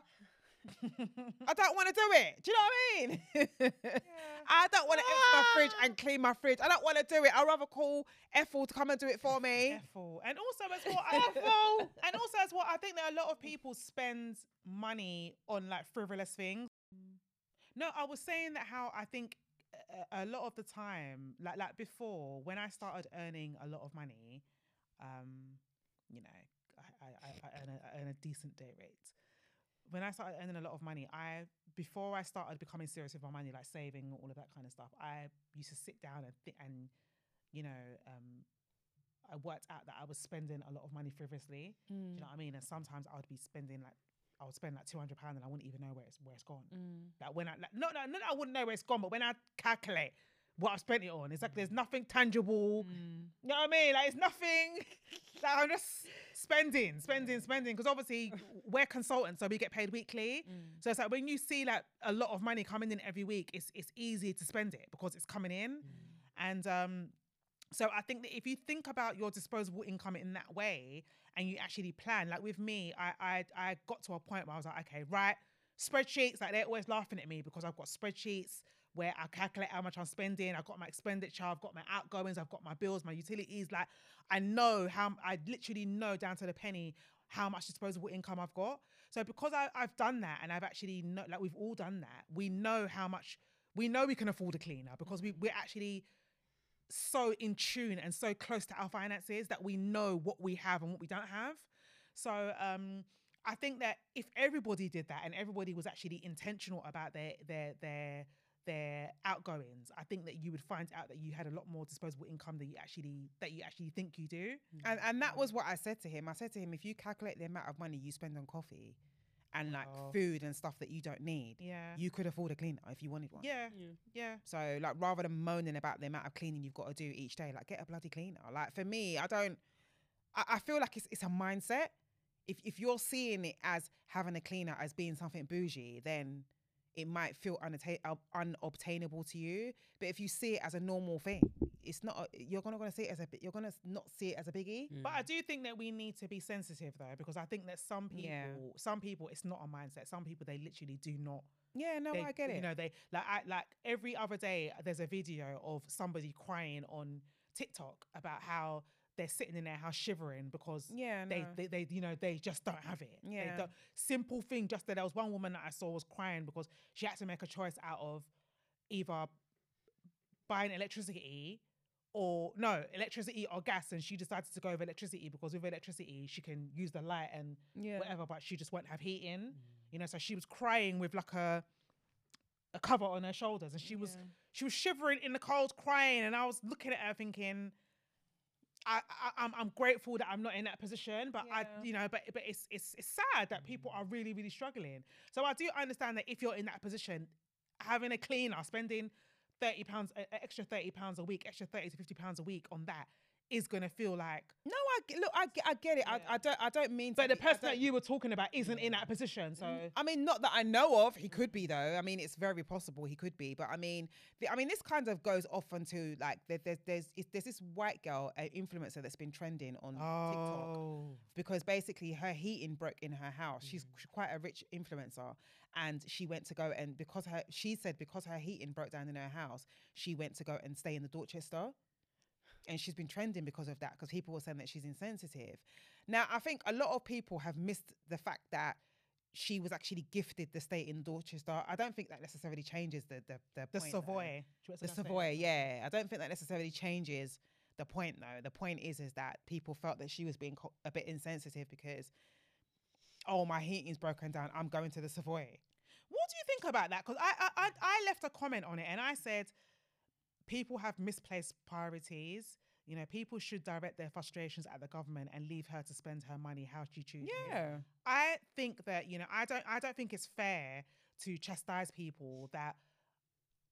I don't want to do it. Do you know what I mean? I don't want to empty my fridge and clean my fridge. I don't want to do it. I'd rather call Ethel to come and do it for me. Ethel. And also as what I, and also as what I think that a lot of people spend money on like frivolous things. No, I was saying that how I think a, a lot of the time, like like before, when I started earning a lot of money, um, you know, I, I, I- I earn a, I earn a decent day rate. When I started earning a lot of money, I before I started becoming serious with my money, like saving all of that kind of stuff, I used to sit down and think and you know, um, I worked out that I was spending a lot of money frivolously. Do you know what I mean? And sometimes I would be spending like I would spend like two hundred pounds and I wouldn't even know where it's where it's gone. Like when I like no no no I wouldn't know where it's gone, but when I calculate what I've spent it on, it's like there's mm. nothing tangible. Mm. You know what I mean? Like it's nothing. like I'm just spending, spending, spending. Because obviously we're consultants, so we get paid weekly. Mm. So it's like when you see like a lot of money coming in every week, it's it's easy to spend it because it's coming in. And um, so I think that if you think about your disposable income in that way and you actually plan, like with me, I I, I got to a point where I was like, okay, right, spreadsheets, like they're always laughing at me because I've got spreadsheets where I calculate how much I'm spending. I've got my expenditure, I've got my outgoings, I've got my bills, my utilities. Like I know how I literally know down to the penny how much disposable income I've got. So because I, I've done that and I've actually know, like we've all done that, we know how much we know we can afford a cleaner because we we're actually so in tune and so close to our finances that we know what we have and what we don't have. So um I think that if everybody did that and everybody was actually intentional about their their their their outgoings, I think that you would find out that you had a lot more disposable income than you actually that you actually think you do. Mm. And and that mm. was what I said to him. I said to him, if you calculate the amount of money you spend on coffee and like Oh. food and stuff that you don't need, Yeah. you could afford a cleaner if you wanted one. Yeah. Yeah. Yeah. So like rather than moaning about the amount of cleaning you've got to do each day, like get a bloody cleaner. Like for me, I don't I, I feel like it's it's a mindset. If if you're seeing it as having a cleaner as being something bougie, then it might feel unatta- uh, unobtainable to you. But if you see it as a normal thing, it's not. A, you're gonna gonna see it as a. You're gonna not see it as a biggie. But I do think that we need to be sensitive though, because I think that some people, Yeah. some people, it's not a mindset. Some people, they literally do not. Yeah, no, they, I get it. You know, they like, I, like every other day, there's a video of somebody crying on TikTok about how they're sitting in their house shivering because yeah, they, no. they, they, you know, they just don't have it. They Yeah. simple thing. Just that there was one woman that I saw was crying because she had to make a choice out of either buying electricity or no electricity or gas, and she decided to go with electricity because with electricity she can use the light and yeah. whatever, but she just won't have heating. You know, so she was crying with like a a cover on her shoulders, and she was Yeah. she was shivering in the cold, crying, and I was looking at her thinking. I, I I'm I'm grateful that I'm not in that position, but I you know, but but it's it's it's sad that people are really really struggling. So I do understand that if you're in that position, having a cleaner, spending thirty pounds, extra thirty pounds a week, extra thirty to fifty pounds a week on that is gonna feel like. No, I look, I get, I get it. Yeah. I, I don't, I don't mean. But to the person that you were talking about isn't in that position, so. Mm-hmm. I mean, not that I know of. He could be though. I mean, it's very possible he could be. But I mean, the, I mean, this kind of goes off onto like there, there's there's there's this white girl, an influencer that's been trending on TikTok Oh. because basically her heating broke in her house. She's mm. quite a rich influencer, and she went to go and because her she said because her heating broke down in her house, she went to go and stay in the Dorchester. And she's been trending because of that, because people were saying that she's insensitive. Now, I think a lot of people have missed the fact that she was actually gifted the stay in Dorchester. I don't think that necessarily changes the the the, The. Savoy. Do you want The? Savoy, yeah. I don't think that necessarily changes the point though. The point is is that people felt that she was being co- a bit insensitive because oh my heating's broken down. I'm going to the Savoy. What do you think about that? Because I, I I I left a comment on it and I said people have misplaced priorities. You know, people should direct their frustrations at the government and leave her to spend her money how she chooses. Yeah. I think that you know I don't I don't think it's fair to chastise people that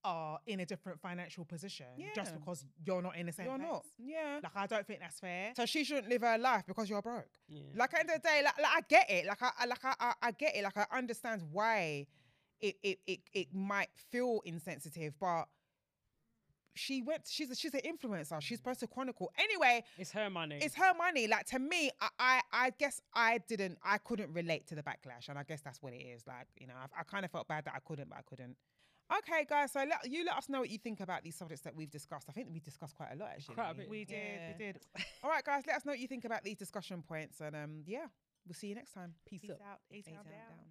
are in a different financial position just because you're not in the same You're place. not. Yeah. Like I don't think that's fair. So she shouldn't live her life because you're broke. Yeah. Like at the end of the day, like, like I get it. Like I I- like I, I I get it. Like I understand why it it it it might feel insensitive, but she went. She's a, she's an influencer. She's supposed to chronicle. Anyway, it's her money. it's her money. Like to me, I, I I guess I didn't. I couldn't relate to the backlash, and I guess that's what it is. Like you know, I, I kind of felt bad that I couldn't, but I couldn't. Okay, guys. So let, you let us know what you think about these subjects that we've discussed. I think we discussed quite a lot actually. Quite a bit. We did, Yeah. we did. All right, guys. Let us know what you think about these discussion points, and um, yeah, we'll see you next time. Peace, Peace up. out. Eight Eight out out down. down.